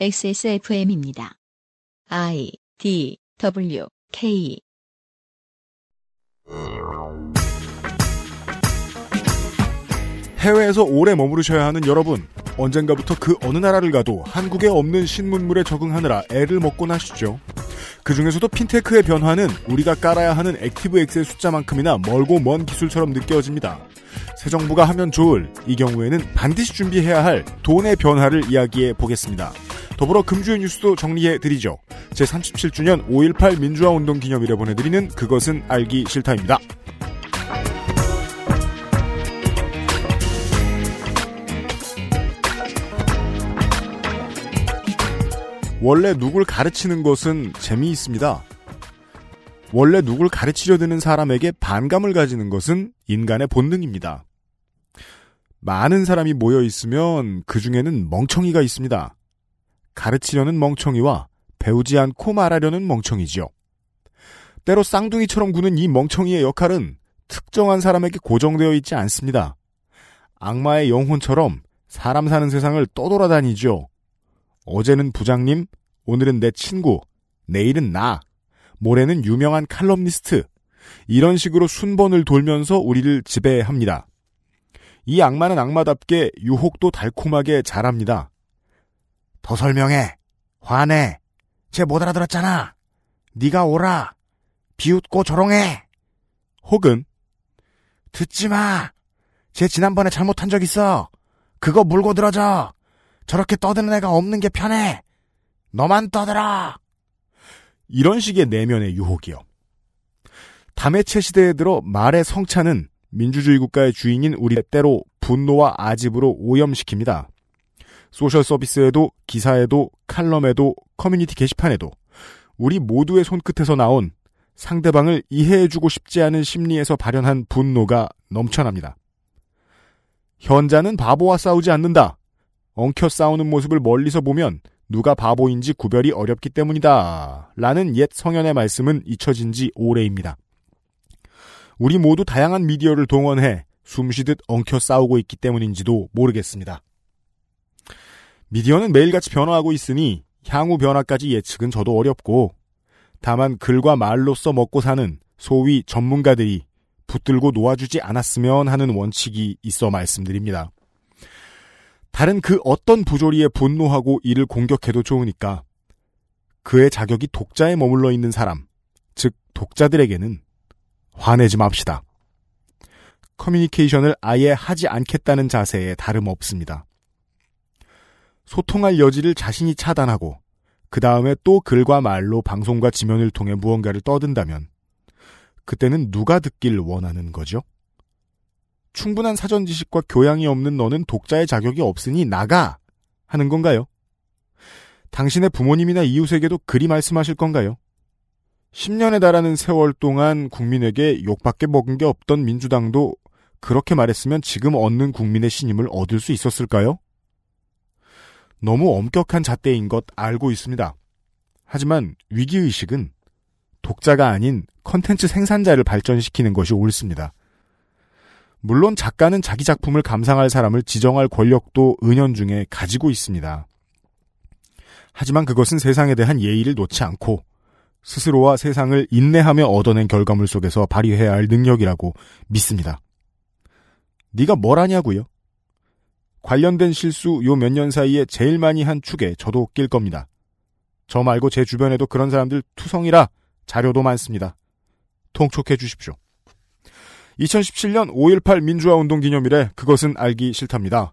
XSFM입니다. I D W K 해외에서 오래 머무르셔야 하는 여러분, 언젠가부터 그 어느 나라를 가도 한국에 없는 신문물에 적응하느라 애를 먹곤 하시죠. 그 중에서도 핀테크의 변화는 우리가 깔아야 하는 액티브엑스의 숫자만큼이나 멀고 먼 기술처럼 느껴집니다. 새 정부가 하면 좋을, 이 경우에는 반드시 준비해야 할 돈의 변화를 이야기해 보겠습니다. 더불어 금주의 뉴스도 정리해 드리죠. 제37주년 5.18 민주화 운동 기념일에 보내드리는 그것은 알기 싫다입니다. 원래 누굴 가르치는 것은 재미있습니다. 원래 누굴 가르치려 드는 사람에게 반감을 가지는 것은 인간의 본능입니다. 많은 사람이 모여 있으면 그 중에는 멍청이가 있습니다. 가르치려는 멍청이와 배우지 않고 말하려는 멍청이지요. 때로 쌍둥이처럼 구는 이 멍청이의 역할은 특정한 사람에게 고정되어 있지 않습니다. 악마의 영혼처럼 사람 사는 세상을 떠돌아다니죠. 어제는 부장님, 오늘은 내 친구, 내일은 나, 모레는 유명한 칼럼니스트. 이런 식으로 순번을 돌면서 우리를 지배합니다. 이 악마는 악마답게 유혹도 달콤하게 잘합니다. 더 설명해. 화내. 쟤 못 알아들었잖아. 네가 오라. 비웃고 조롱해. 혹은 듣지 마. 쟤 지난번에 잘못한 적 있어. 그거 물고 들어줘. 저렇게 떠드는 애가 없는 게 편해. 너만 떠들어. 이런 식의 내면의 유혹이요. 담해체 시대에 들어 말의 성찬은 민주주의 국가의 주인인 우리 때로 분노와 아집으로 오염시킵니다. 소셜 서비스에도 기사에도 칼럼에도 커뮤니티 게시판에도 우리 모두의 손끝에서 나온 상대방을 이해해주고 싶지 않은 심리에서 발현한 분노가 넘쳐납니다. 현자는 바보와 싸우지 않는다. 엉켜 싸우는 모습을 멀리서 보면 누가 바보인지 구별이 어렵기 때문이다. 라는 옛 성현의 말씀은 잊혀진 지 오래입니다. 우리 모두 다양한 미디어를 동원해 숨쉬듯 엉켜 싸우고 있기 때문인지도 모르겠습니다. 미디어는 매일같이 변화하고 있으니 향후 변화까지 예측은 저도 어렵고 다만 글과 말로써 먹고 사는 소위 전문가들이 붙들고 놓아주지 않았으면 하는 원칙이 있어 말씀드립니다. 다른 그 어떤 부조리에 분노하고 이를 공격해도 좋으니까 그의 자격이 독자에 머물러 있는 사람, 즉 독자들에게는 화내지 맙시다. 커뮤니케이션을 아예 하지 않겠다는 자세에 다름없습니다. 소통할 여지를 자신이 차단하고 그 다음에 또 글과 말로 방송과 지면을 통해 무언가를 떠든다면 그때는 누가 듣길 원하는 거죠? 충분한 사전 지식과 교양이 없는 너는 독자의 자격이 없으니 나가 하는 건가요? 당신의 부모님이나 이웃에게도 그리 말씀하실 건가요? 10년에 달하는 세월 동안 국민에게 욕밖에 먹은 게 없던 민주당도 그렇게 말했으면 지금 얻는 국민의 신임을 얻을 수 있었을까요? 너무 엄격한 잣대인 것 알고 있습니다. 하지만 위기의식은 독자가 아닌 컨텐츠 생산자를 발전시키는 것이 옳습니다. 물론 작가는 자기 작품을 감상할 사람을 지정할 권력도 은연중에 가지고 있습니다. 하지만 그것은 세상에 대한 예의를 놓지 않고 스스로와 세상을 인내하며 얻어낸 결과물 속에서 발휘해야 할 능력이라고 믿습니다. 네가 뭘 하냐고요? 관련된 실수 요 몇 년 사이에 제일 많이 한 축에 저도 낄 겁니다. 저 말고 제 주변에도 그런 사람들 투성이라 자료도 많습니다. 통촉해 주십시오. 2017년 5.18 민주화 운동 기념일에 그것은 알기 싫답니다.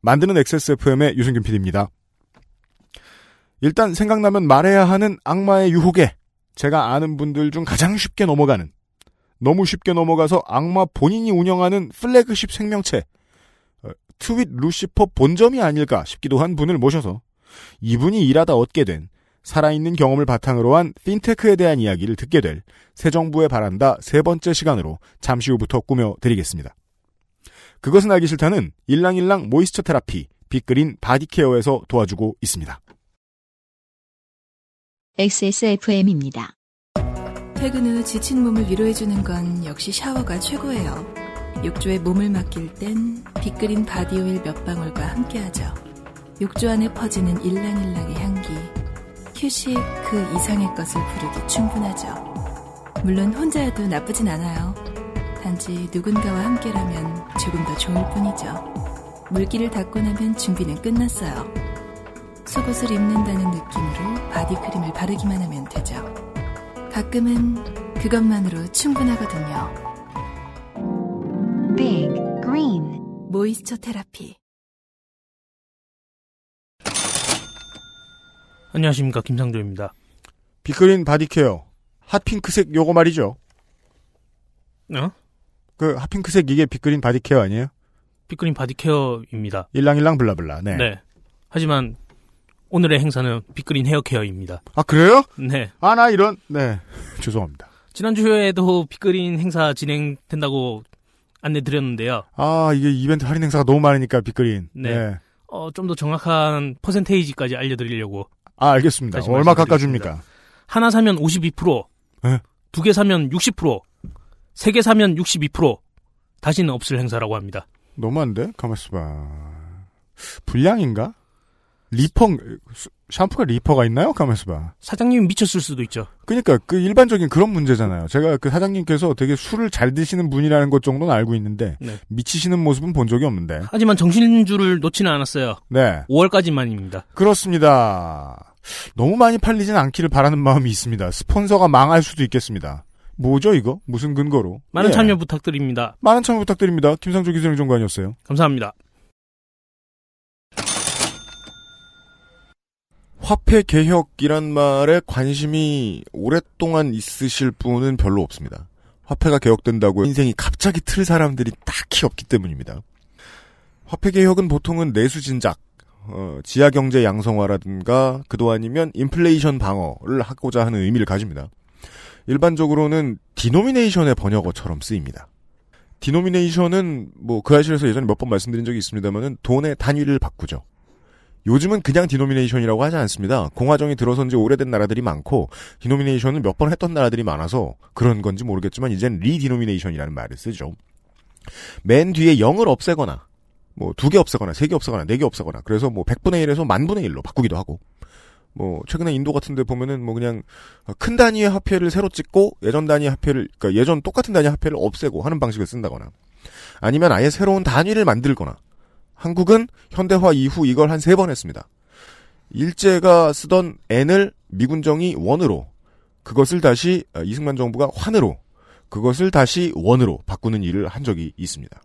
만드는 XSFM의 유승균 PD입니다. 일단 생각나면 말해야 하는 악마의 유혹에 제가 아는 분들 중 가장 쉽게 넘어가는 너무 쉽게 넘어가서 악마 본인이 운영하는 플래그십 생명체 어, 트윗 루시퍼 본점이 아닐까 싶기도 한 분을 모셔서 이분이 일하다 얻게 된 살아있는 경험을 바탕으로 한 핀테크에 대한 이야기를 듣게 될 새 정부에 바란다 세 번째 시간으로 잠시 후부터 꾸며드리겠습니다. 그것은 알기 싫다는 일랑일랑 moisture therapy 빅그린 바디케어에서 도와주고 있습니다. XSFM입니다. 퇴근 후 지친 몸을 위로해주는 건 역시 샤워가 최고예요. 욕조에 몸을 맡길 땐 빅그린 바디오일 몇 방울과 함께하죠. 욕조 안에 퍼지는 일랑일랑의 향기. 휴식 그 이상의 것을 부르기 충분하죠. 물론 혼자여도 나쁘진 않아요. 단지 누군가와 함께라면 조금 더 좋을 뿐이죠. 물기를 닦고 나면 준비는 끝났어요. 속옷을 입는다는 느낌으로 바디크림을 바르기만 하면 되죠. 가끔은 그것만으로 충분하거든요. Big Green moisture therapy. 안녕하십니까 김상조입니다. 빅그린 바디케어. 핫핑크색 요거 말이죠. 어? 그 핫핑크색 이게 빅그린 바디케어 아니에요? 빅그린 바디케어입니다. 일랑일랑 블라블라. 네. 네. 하지만 오늘의 행사는 빅그린 헤어케어입니다. 아 그래요? 네. 아 나 이런 네 죄송합니다. 지난주에도 빅그린 행사 진행된다고 안내 드렸는데요. 아 이게 이벤트 할인 행사가 너무 많으니까 빅그린. 네. 어, 좀 더 정확한 퍼센테이지까지 알려드리려고. 아 알겠습니다. 얼마. 깎아줍니까? 하나 사면 52%, 네. 두개 사면 60%, 세 개 사면 62%, 다시는 없을 행사라고 합니다. 너무한데? 가만있어 봐. 불량인가? 리퍼, 수- 샴푸가 리퍼가 있나요? 가만있어 봐. 사장님이 미쳤을 수도 있죠. 그니까, 그 일반적인 그런 문제잖아요. 제가 그 사장님께서 되게 술을 잘 드시는 분이라는 것 정도는 알고 있는데, 네. 미치시는 모습은 본 적이 없는데. 하지만 정신줄을 놓지는 않았어요. 네. 5월까지만입니다. 그렇습니다. 너무 많이 팔리진 않기를 바라는 마음이 있습니다. 스폰서가 망할 수도 있겠습니다. 뭐죠, 이거? 무슨 근거로? 많은 예. 참여 부탁드립니다. 많은 참여 부탁드립니다. 김상조 기술행정관이었어요. 감사합니다. 화폐 개혁이란 말에 관심이 오랫동안 있으실 분은 별로 없습니다. 화폐가 개혁된다고 인생이 갑자기 필 사람들이 딱히 없기 때문입니다. 화폐 개혁은 보통은 내수 진작, 어, 지하 경제 양성화라든가 그도 아니면 인플레이션 방어를 하고자 하는 의미를 가집니다. 일반적으로는 디노미네이션의 번역어처럼 쓰입니다. 디노미네이션은 뭐 그알싫에서 예전에 몇 번 말씀드린 적이 있습니다만은 돈의 단위를 바꾸죠. 요즘은 그냥 디노미네이션이라고 하지 않습니다. 공화정이 들어선 지 오래된 나라들이 많고 디노미네이션을 몇번 했던 나라들이 많아서 그런 건지 모르겠지만 이젠 리디노미네이션이라는 말을 쓰죠. 맨 뒤에 0을 없애거나 뭐 두 개 없애거나 세 개 없애거나 네 개 없애거나 그래서 뭐 100분의 1에서 만분의 1로 바꾸기도 하고 뭐 최근에 인도 같은 데 보면은 뭐 그냥 큰 단위의 화폐를 새로 찍고 예전 단위 화폐를 그러니까 예전 똑같은 단위 화폐를 없애고 하는 방식을 쓴다거나 아니면 아예 새로운 단위를 만들거나 한국은 현대화 이후 이걸 한 세 번 했습니다. 일제가 쓰던 N을 미군정이 원으로, 그것을 다시 아, 이승만 정부가 환으로, 그것을 다시 원으로 바꾸는 일을 한 적이 있습니다.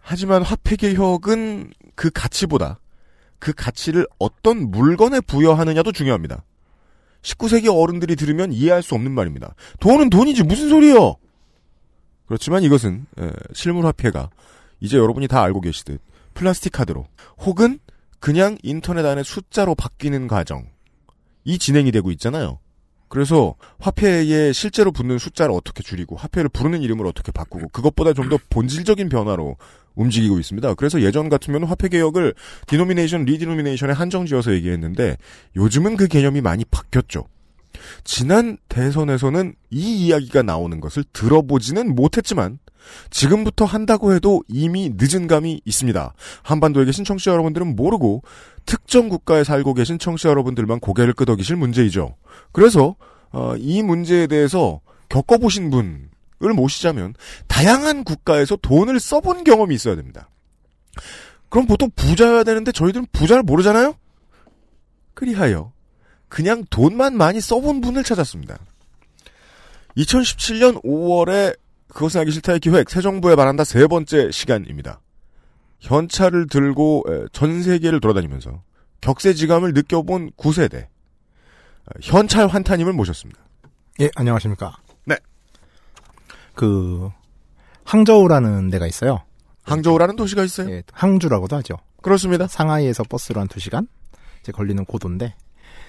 하지만 화폐 개혁은 그 가치보다 그 가치를 어떤 물건에 부여하느냐도 중요합니다. 19세기 어른들이 들으면 이해할 수 없는 말입니다. 돈은 돈이지 무슨 소리예요? 그렇지만 이것은 에, 실물 화폐가 이제 여러분이 다 알고 계시듯 플라스틱 카드로 혹은 그냥 인터넷 안에 숫자로 바뀌는 과정 이 진행이 되고 있잖아요. 그래서 화폐에 실제로 붙는 숫자를 어떻게 줄이고 화폐를 부르는 이름을 어떻게 바꾸고 그것보다 좀 더 본질적인 변화로 움직이고 있습니다. 그래서 예전 같으면 화폐 개혁을 디노미네이션, 리디노미네이션에 한정지어서 얘기했는데 요즘은 그 개념이 많이 바뀌었죠. 지난 대선에서는 이 이야기가 나오는 것을 들어보지는 못했지만 지금부터 한다고 해도 이미 늦은 감이 있습니다. 한반도에 계신 청취자 여러분들은 모르고 특정 국가에 살고 계신 청취자 여러분들만 고개를 끄덕이실 문제이죠. 그래서 어, 이 문제에 대해서 겪어보신 분 을 모시자면 다양한 국가에서 돈을 써본 경험이 있어야 됩니다. 그럼 보통 부자여야 되는데 저희들은 부자를 모르잖아요? 그리하여 그냥 돈만 많이 써본 분을 찾았습니다. 2017년 5월에 그것은 알기 싫다의 기획 새 정부에 반한다 세 번째 시간입니다. 현찰을 들고 에, 전 세계를 돌아다니면서 격세지감을 느껴본 9세대 어, 현찰 환타님을 모셨습니다. 예, 안녕하십니까. 네. 그, 항저우라는 데가 있어요. 항저우라는 도시가 있어요. 예, 항주라고도 하죠. 그렇습니다. 상하이에서 버스로 한 2시간? 이제 걸리는 고도인데,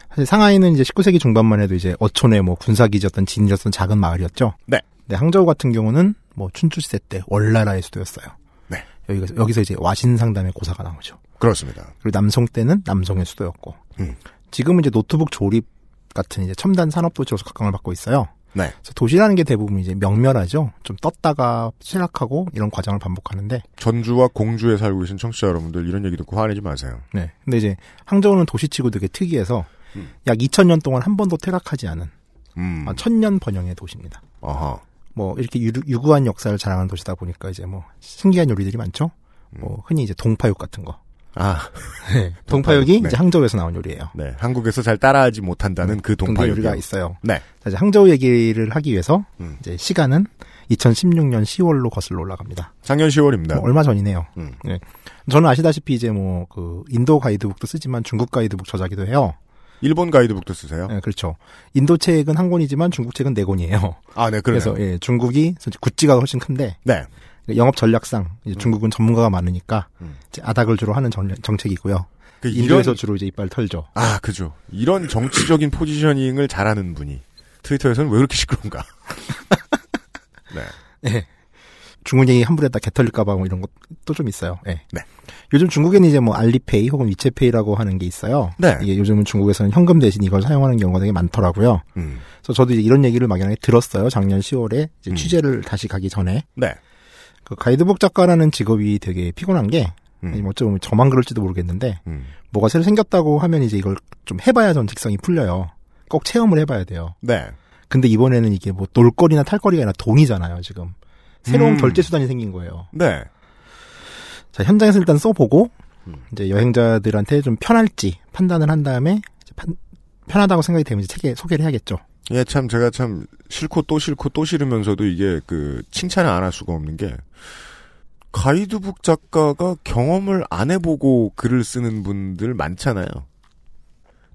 사실 상하이는 이제 19세기 중반만 해도 이제 어촌에 뭐 군사기지였던 진이었던 작은 마을이었죠. 네. 근데 항저우 같은 경우는 뭐 춘추시대 때 월나라의 수도였어요. 네. 여기서, 여기서 이제 와신 상담의 고사가 나오죠. 그렇습니다. 그리고 남송 때는 남송의 수도였고, 음. 지금은 이제 노트북 조립 같은 이제 첨단 산업 도시로서 각광을 받고 있어요. 네. 그래서 도시라는 게 대부분 이제 명멸하죠. 좀 떴다가 쇠락하고 이런 과정을 반복하는데. 전주와 공주에 살고 계신 청취자 여러분들 이런 얘기 듣고 화내지 마세요. 네. 근데 이제 항저우는 도시치고 되게 특이해서 음. 약 2000년 동안 한 번도 퇴락하지 않은 음. 아, 천년 번영의 도시입니다. 아하. 뭐 이렇게 유, 유구한 역사를 자랑하는 도시다 보니까 이제 뭐 신기한 요리들이 많죠. 뭐 흔히 이제 동파육 같은 거. 아, 동파육이 네. 이제 항저우에서 나온 요리예요. 네. 한국에서 잘 따라하지 못한다는 그 동파 동파 요리가 요리. 있어요. 네. 자, 이제 항저우 얘기를 하기 위해서 음. 이제 시간은 2016년 10월로 거슬러 올라갑니다. 작년 10월입니다. 뭐 얼마 전이네요. 음. 저는 아시다시피 이제 뭐 그 인도 가이드북도 쓰지만 중국 가이드북 저자기도 해요. 일본 가이드북도 쓰세요? 네, 그렇죠. 인도 책은 한 권이지만 중국 책은 네 권이에요. 아, 네, 그래서 그래서 예, 중국이 구찌가 훨씬 큰데 네. 영업 전략상 이제 중국은 전문가가 많으니까 음. 이제 아닥을 주로 하는 정, 정책이고요. 그 인도에서 이런 주로 이제 이빨 털죠. 아, 그죠. 이런 정치적인 포지셔닝을 잘하는 분이 트위터에서는 왜 그렇게 시끄러운가? 네. 예. 중국인이 함부로 개 털릴까봐 뭐 이런 것도 좀 있어요. 예. 네. 요즘 중국에는 이제 뭐 알리페이 혹은 위챗페이라고 하는 게 있어요. 네. 이게 요즘은 중국에서는 현금 대신 이걸 사용하는 경우가 되게 많더라고요. 음. 그래서 저도 이제 이런 얘기를 막연하게 들었어요. 작년 10월에 이제 음. 취재를 다시 가기 전에 네. 그 가이드북 작가라는 직업이 되게 피곤한 게 음. 아니 뭐 어쩌면 저만 그럴지도 모르겠는데 음. 뭐가 새로 생겼다고 하면 이제 이걸 좀 해봐야 전 직성이 풀려요. 꼭 체험을 해봐야 돼요. 네. 근데 이번에는 이게 뭐 놀거리나 탈거리가 아니라 돈이잖아요, 지금. 새로운 음. 결제 수단이 생긴 거예요. 네. 자, 현장에서 일단 써보고, 음. 이제 여행자들한테 좀 편할지 판단을 한 다음에, 판- 편하다고 생각이 되면 이제 책에 소개를 해야겠죠. 예, 참, 제가 참, 싫고 또 싫고 또 싫으면서도 이게 그, 칭찬을 안 할 수가 없는 게, 가이드북 작가가 경험을 안 해보고 글을 쓰는 분들 많잖아요.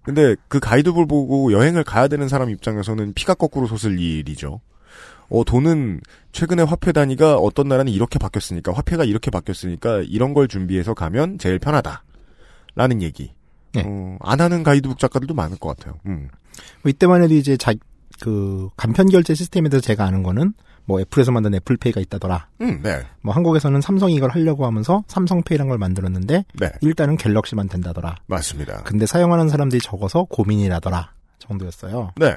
근데 그 가이드북을 보고 여행을 가야 되는 사람 입장에서는 피가 거꾸로 솟을 일이죠. 어, 돈은 최근에 화폐 단위가 어떤 나라는 이렇게 바뀌었으니까, 화폐가 이렇게 바뀌었으니까, 이런 걸 준비해서 가면 제일 편하다. 라는 얘기. 네. 어, 안 하는 가이드북 작가들도 많을 것 같아요. 음. 뭐 이때만 해도 이제 자, 그, 간편 결제 시스템에 대해서 제가 아는 거는, 뭐 애플에서 만든 애플페이가 있다더라. 음, 네. 뭐 한국에서는 삼성이 이걸 하려고 하면서 삼성페이란 걸 만들었는데, 네. 일단은 갤럭시만 된다더라. 맞습니다. 근데 사용하는 사람들이 적어서 고민이라더라. 정도였어요. 네.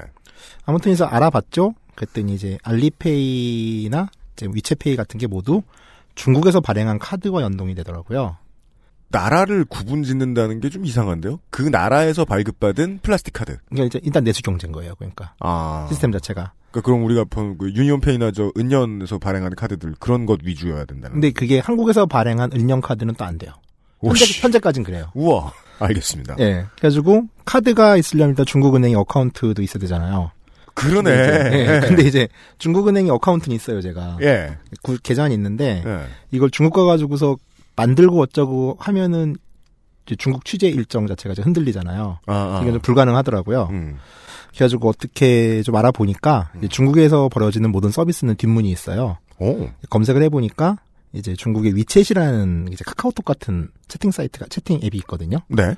아무튼 그래서 알아봤죠. 그랬더니 이제 알리페이나 이제 위챗페이 같은 게 모두 중국에서 발행한 카드와 연동이 되더라고요. 나라를 구분 짓는다는 게 좀 이상한데요? 그 나라에서 발급받은 플라스틱 카드. 그러니까 이제 일단 내수 경제인 거예요. 그러니까 아. 시스템 자체가. 그러니까 그럼 우리가 본그 유니온페이나 저 은연에서 발행하는 카드들 그런 것 위주여야 된다는. 근데 그게 한국에서 발행한 은령 카드는 또 안 돼요. 현재, 오씨. 현재 까진 그래요. 우와. 알겠습니다. 예. 그래가지고 카드가 있으려면 일단 중국은행에 account도 있어야 되잖아요. 그러네. 근데 이제, 예, 근데 이제 중국은행에 account는 있어요, 제가. 예. 구- 계좌는 있는데 예. 이걸 중국 가 가지고서 만들고 어쩌고 하면은 중국 취재 일정 자체가 이제 흔들리잖아요. 아, 아. 이게 좀 불가능하더라고요. 음. 그래가지고 어떻게 좀 알아보니까 이제 중국에서 벌어지는 모든 서비스는 뒷문이 있어요. 오. 검색을 해보니까 이제 중국의 위챗이라는 이제 카카오톡 같은 채팅 사이트가 채팅 앱이 있거든요. 네.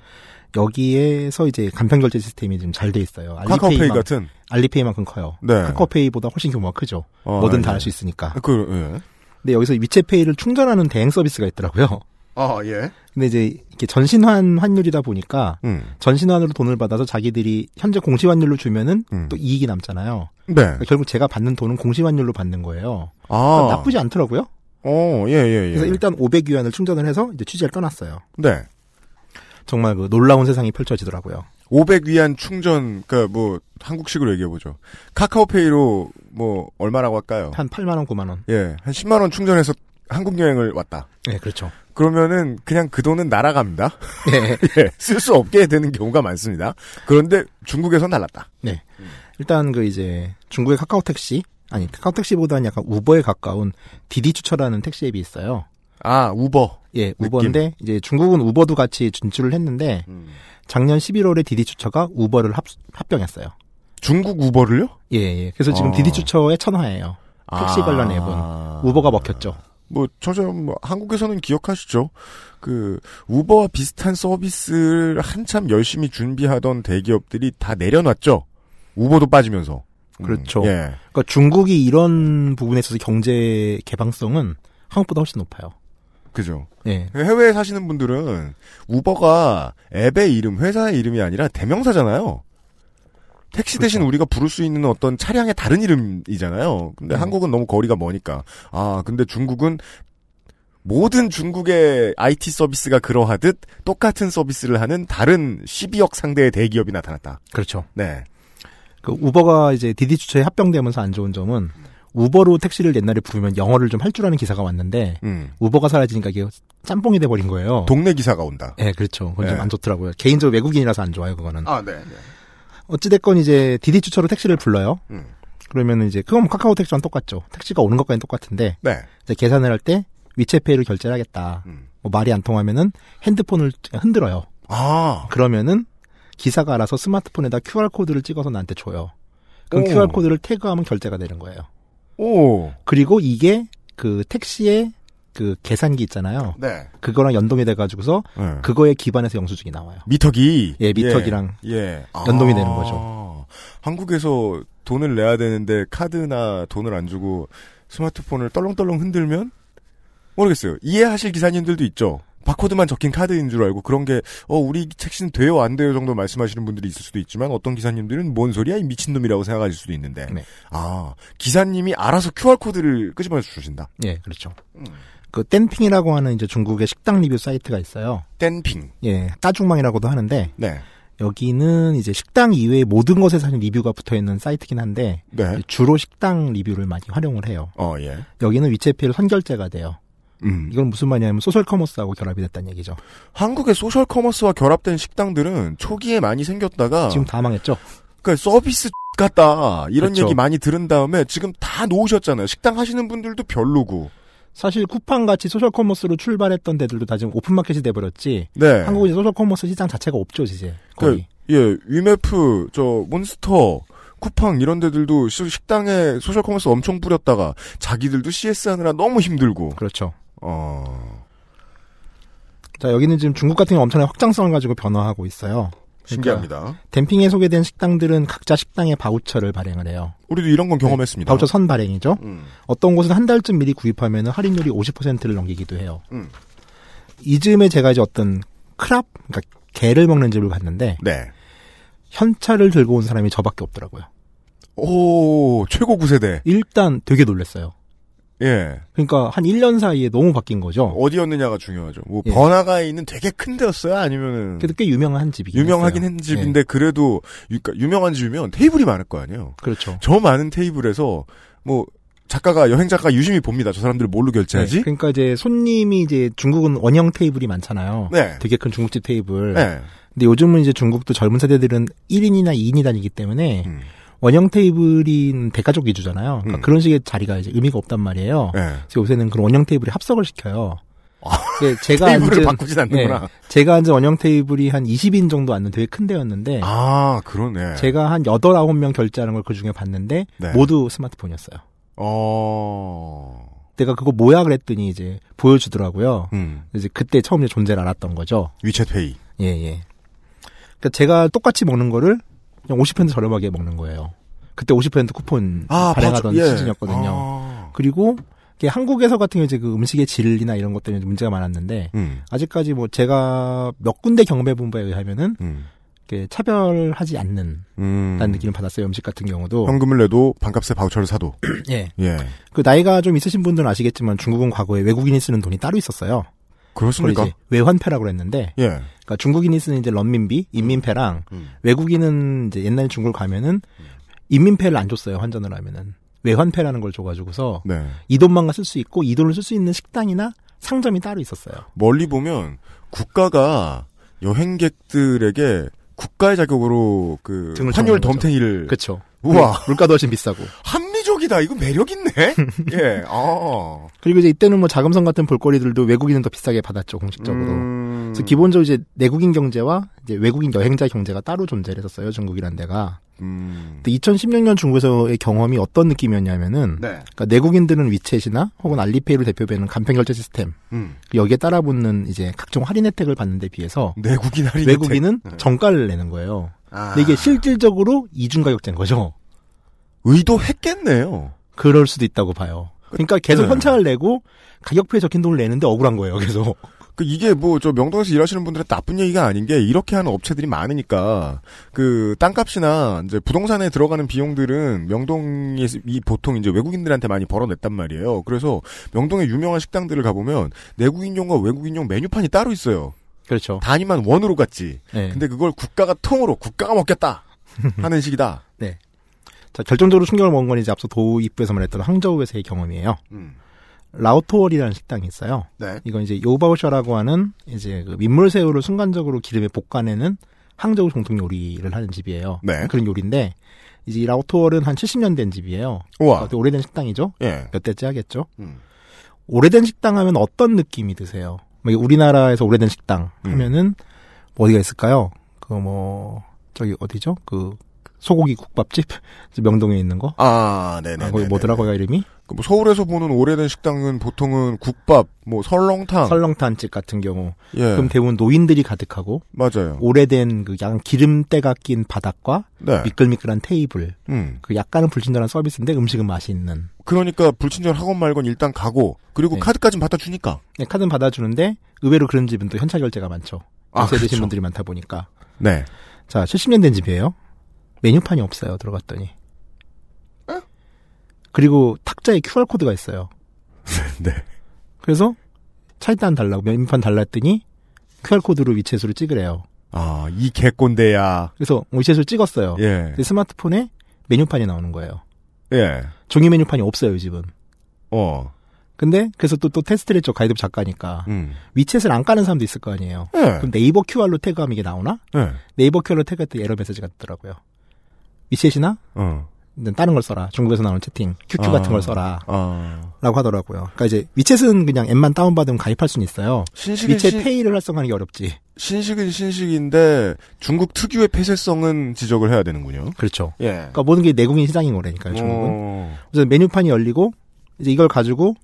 여기에서 이제 간편 결제 시스템이 좀잘돼 있어요. 카카오페이 같은. 알리페이만큼 커요. 네. 카카오페이보다 훨씬 규모가 크죠. 어, 뭐든 예. 다할 수 있으니까. 그, 예. 근데 여기서 위챗페이를 충전하는 대행 서비스가 있더라고요. 아, 예. 근데 이제 이게 전신환 환율이다 보니까 음. 전신환으로 돈을 받아서 자기들이 현재 공시환율로 주면은 음. 또 이익이 남잖아요. 네. 그러니까 결국 제가 받는 돈은 공시환율로 받는 거예요. 아. 그러니까 나쁘지 않더라고요. 어, 예, 예, 예. 그래서 일단 500위안을 충전을 해서 이제 취재를 떠났어요. 네. 정말 그 놀라운 세상이 펼쳐지더라고요. 500위안 충전, 그, 뭐, 한국식으로 얘기해보죠. 카카오페이로, 뭐, 얼마라고 할까요? 한 8만 원, 9만 원. 예, 한 10만 원 충전해서 한국 여행을 왔다. 네, 그렇죠. 그러면은, 그냥 그 돈은 날아갑니다. 네. 예, 쓸 수 없게 되는 경우가 많습니다. 그런데 중국에선 달랐다. 네. 일단 그 이제 중국의 카카오 택시 아니 카카오 택시보다는 약간 우버에 가까운 디디 추천하는 택시 앱이 있어요. 아, 우버. 예, 우버인데 이제 중국은 우버도 같이 진출을 했는데 음. 작년 11월에 디디 추처가 우버를 합, 합병했어요. 중국 우버를요? 예, 예. 그래서 지금 어. 디디 추처의 천하예요. 택시 관련 앱은 우버가 먹혔죠. 뭐, 저저 뭐, 한국에서는 기억하시죠? 그, 우버와 비슷한 서비스를 한참 열심히 준비하던 대기업들이 다 내려놨죠? 우버도 빠지면서. 음, 그렇죠. 예. 그러니까 중국이 이런 부분에 있어서 경제 개방성은 한국보다 훨씬 높아요. 그죠. 예. 해외에 사시는 분들은 우버가 앱의 이름, 회사의 이름이 아니라 대명사잖아요. 택시 대신 우리가 부를 수 있는 어떤 차량의 다른 이름이잖아요. 근데 네. 한국은 너무 거리가 머니까. 아, 근데 중국은 모든 중국의 IT 서비스가 그러하듯 똑같은 서비스를 하는 다른 12억 상대의 대기업이 나타났다. 그렇죠. 네. 그 우버가 이제 디디 주처에 합병되면서 안 좋은 점은 우버로 택시를 옛날에 부르면 영어를 좀 할 줄 아는 기사가 왔는데 음. 우버가 사라지니까 이게 짬뽕이 돼 버린 거예요. 동네 기사가 온다. 예, 그렇죠. 그건 네. 좀안 좋더라고요. 개인적으로 외국인이라서 안 좋아요, 그거는. 아, 네. 네. 어찌됐건 이제 디디 주처로 택시를 불러요. 음. 그러면 이제 그건 뭐 카카오 택시랑 똑같죠. 택시가 오는 것까지는 똑같은데 네. 이제 계산을 할 때 위챗페이로 결제를 하겠다. 음. 뭐 말이 안 통하면은 핸드폰을 흔들어요. 아. 그러면은 기사가 알아서 스마트폰에다 QR 코드를 찍어서 나한테 줘요. 그 오. QR 코드를 태그하면 결제가 되는 거예요. 오. 그리고 이게 그 택시의 그 계산기 있잖아요. 네. 그거랑 연동이 돼가지고서 네. 그거에 기반해서 영수증이 나와요. 미터기. 예, 미터기랑 예. 예. 연동이 아. 되는 거죠. 한국에서 돈을 내야 되는데 카드나 돈을 안 주고 스마트폰을 떨렁떨렁 흔들면 모르겠어요. 이해하실 기사님들도 있죠. 바코드만 적힌 카드인 줄 알고 그런 게 어 우리 택시는 돼요 안 돼요 정도 말씀하시는 분들이 있을 수도 있지만 어떤 기사님들은 뭔 소리야 이 미친놈이라고 생각하실 수도 있는데 네. 아 기사님이 알아서 QR 코드를 끄집어내서 주신다. 예, 그렇죠. 음. 그 땡핑이라고 하는 이제 중국의 식당 리뷰 사이트가 있어요. 땡핑. 예, 따중망이라고도 하는데 네. 여기는 이제 식당 이외의 모든 것에 사실 리뷰가 붙어 있는 사이트긴 한데 네. 주로 식당 리뷰를 많이 활용을 해요. 어 예. 여기는 위챗페이로 선결제가 돼요. 음. 이건 무슨 말이냐면 소셜 커머스하고 결합이 됐다는 얘기죠. 한국의 소셜 커머스와 결합된 식당들은 초기에 많이 생겼다가 지금 다 망했죠. 그러니까 서비스 같다 이런 그렇죠. 얘기 많이 들은 다음에 지금 다 놓으셨잖아요. 식당 하시는 분들도 별로고. 사실 쿠팡 같이 소셜 커머스로 출발했던 데들도 다 지금 오픈마켓이 돼버렸지. 네. 한국은 이제 소셜 커머스 시장 자체가 없죠, 이제 거의. 그, 예, 위메프, 저 몬스터, 쿠팡 이런 데들도 시- 식당에 소셜 커머스 엄청 뿌렸다가 자기들도 CS 하느라 너무 힘들고. 그렇죠. 어. 자 여기는 지금 중국 같은 경우 엄청난 확장성을 가지고 변화하고 있어요. 신기합니다. 댐핑에 소개된 식당들은 각자 식당의 바우처를 발행을 해요. 우리도 이런 건 경험했습니다. 바우처 선 발행이죠. 음. 어떤 곳은 한 달쯤 미리 구입하면 할인율이 50%를 넘기기도 해요. 음. 이즈음에 제가 이제 어떤 크랍, 그러니까 개를 먹는 집을 갔는데 네. 현찰을 들고 온 사람이 저밖에 없더라고요. 오, 최고 구세대. 일단 되게 놀랐어요. 예. 그러니까 한 1년 사이에 너무 바뀐 거죠. 어디였느냐가 중요하죠. 뭐 예. 번화가에 있는 되게 큰 데였어요? 아니면은 그래도 꽤 유명한 집이긴 유명하긴 했어요. 한 집인데 그래도 유- 그러니까 유명한 집이면 테이블이 많을 거 아니에요. 예, 그렇죠. 저 많은 테이블에서 뭐 작가가 여행 작가 유심히 봅니다. 저 사람들 뭘로 결제하지? 네, 그러니까 이제 손님이 이제 중국은 원형 테이블이 많잖아요. 네. 되게 큰 중국집 테이블. 네. 근데 요즘은 이제 중국도 젊은 세대들은 1인이나 2인이 다니기 때문에 음. 원형 테이블인 대가족 위주잖아요. 그러니까 음. 그런 식의 자리가 이제 의미가 없단 말이에요. 네. 그래서 요새는 그런 원형 테이블에 합석을 시켜요. 아, 예, 제가 테이블을 앉은 바꾸진 않는구나. 예, 제가 앉은 원형 테이블이 한 20인 정도 앉는 되게 큰 데였는데 아, 그러네. 제가 한 8, 9명 결제하는 걸 그 중에 봤는데 네. 모두 스마트폰이었어요. 어. 내가 그거 뭐야 그랬더니 이제 보여주더라고요. 음. 이제 그때 처음 이제 존재를 알았던 거죠. 위챗페이. 예, 예. 그러니까 제가 똑같이 먹는 거를 그냥 50% 저렴하게 먹는 거예요. 그때 50% 쿠폰 발행하던 바우처- 예. 시즌이었거든요. 아. 그리고 한국에서 같은 경우 이제 그 음식의 질이나 이런 것 때문에 문제가 많았는데 음. 아직까지 뭐 제가 몇 군데 경험해본 바에 의하면은 음. 차별하지 않는 음. 라는 느낌을 받았어요. 음식 같은 경우도. 현금을 내도 반값에 바우처를 사도. 예. 예. 그 나이가 좀 있으신 분들은 아시겠지만 중국은 과거에 외국인이 쓰는 돈이 따로 있었어요. 그렇습니까? 외환패라고 그랬는데 예. 그러니까 중국인이 쓰는 이제 런민비, 인민패랑 음. 외국인은 이제 옛날 중국을 가면은 인민패를 안 줬어요. 환전을 하면은 외환패라는 걸 줘가지고서 네. 이 돈만가 쓸 수 있고 이 돈을 쓸 수 있는 식당이나 상점이 따로 있었어요. 멀리 보면 국가가 여행객들에게 국가의 자격으로 그 환율. 덤탱이를 그렇죠. 우와 물가도 훨씬 비싸고. 합 리적이다. 이거 매력 있네. 예. 아. 그리고 이제 이때는 뭐 자금성 같은 볼거리들도 외국인은 더 비싸게 받았죠 공식적으로. 음. 그래서 기본적으로 이제 내국인 경제와 이제 외국인 여행자 경제가 따로 존재를 했었어요 중국이란 데가. 음. 근데 2016년 중국에서의 경험이 어떤 느낌이었냐면은 네. 그러니까 내국인들은 위챗이나 혹은 알리페이로 대표되는 간편 결제 시스템 음. 여기에 따라붙는 이제 각종 할인 혜택을 받는 데 비해서 내국인 할인 외국인은 혜택. 네. 정가를 내는 거예요. 아. 근데 이게 실질적으로 이중 가격제인 거죠. 의도했겠네요. 그럴 수도 있다고 봐요. 그러니까 계속 네. 현찰을 내고 가격표에 적힌 돈을 내는데 억울한 거예요. 계속. 그 이게 뭐 저 명동에서 일하시는 분들은 나쁜 얘기가 아닌 게 이렇게 하는 업체들이 많으니까 그 땅값이나 이제 부동산에 들어가는 비용들은 명동이 이 보통 이제 외국인들한테 많이 벌어냈단 말이에요. 그래서 명동의 유명한 식당들을 가보면 내국인용과 외국인용 메뉴판이 따로 있어요. 그렇죠. 단위만 원으로 갔지. 네. 근데 그걸 국가가 통으로 국가가 먹겠다 하는 식이다. 자, 결정적으로 충격을 먹은 건 이제 앞서 도입부에서 말했던 항저우에서의 경험이에요. 음. 라우토월이라는 식당이 있어요. 네. 이건 이제 요바우셔라고 하는 이제 그 민물새우를 순간적으로 기름에 볶아내는 항저우 정통 요리를 하는 집이에요. 네. 그런 요리인데 이제 이 라우토월은 한 70년 된 집이에요. 우와. 되게 오래된 식당이죠. 예. 몇 대째 하겠죠. 음. 오래된 식당 하면 어떤 느낌이 드세요? 우리나라에서 오래된 식당 음. 하면은 뭐 어디가 있을까요? 그 뭐 저기 어디죠? 그 소고기 국밥집 명동에 있는 거. 아, 네네. 아, 거기 뭐더라 거기가 이름이? 그뭐 서울에서 보는 오래된 식당은 보통은 국밥, 뭐 설렁탕. 설렁탕집 같은 경우. 예. 그럼 대부분 노인들이 가득하고 맞아요. 오래된 그 약간 기름때가 낀 바닥과 네. 미끌미끌한 테이블. 음. 그 약간은 불친절한 서비스인데 음식은 맛이 있는. 그러니까 불친절 학원 말곤 일단 가고 그리고 네. 카드까지 받아 주니까. 네, 카드는 받아주는데 의외로 그런 집은 또 현찰 결제가 많죠. 아, 연세 드신 그렇죠. 분들이 많다 보니까. 네. 자, 70년 된 집이에요. 메뉴판이 없어요. 들어갔더니. 그리고 탁자에 QR코드가 있어요. 네. 그래서 차일단 달라고 메뉴판 달라 했더니 QR코드로 위챗으로 찍으래요. 아, 이 개꼰대야. 그래서 위챗으로 찍었어요. 예. 스마트폰에 메뉴판이 나오는 거예요. 예. 종이 메뉴판이 없어요, 이 집은. 어. 근데 그래서 또 또 테스트를 했죠. 가이드 작가니까. 음. 위챗을 안 까는 사람도 있을 거 아니에요. 예. 그럼 네이버 QR로 태그하면 이게 나오나? 예. 네이버 QR로 태그했더니 에러 메시지가 뜨더라고요. 위챗이나 어. 다른 걸 써라. 중국에서 나오는 채팅, QQ 아. 같은 걸 써라. 아. 라고 하더라고요. 그러니까 이제 위챗은 그냥 앱만 다운받으면 가입할 수는 있어요. 신식은 위챗 신, 페이를 활성화하는 게 어렵지. 신식은 신식인데 중국 특유의 폐쇄성은 지적을 해야 되는군요. 그렇죠. 예. 그러니까 모든 게 내국인 시장인 거라니까요, 중국은. 어. 그래서 메뉴판이 열리고 이제 이걸 가지고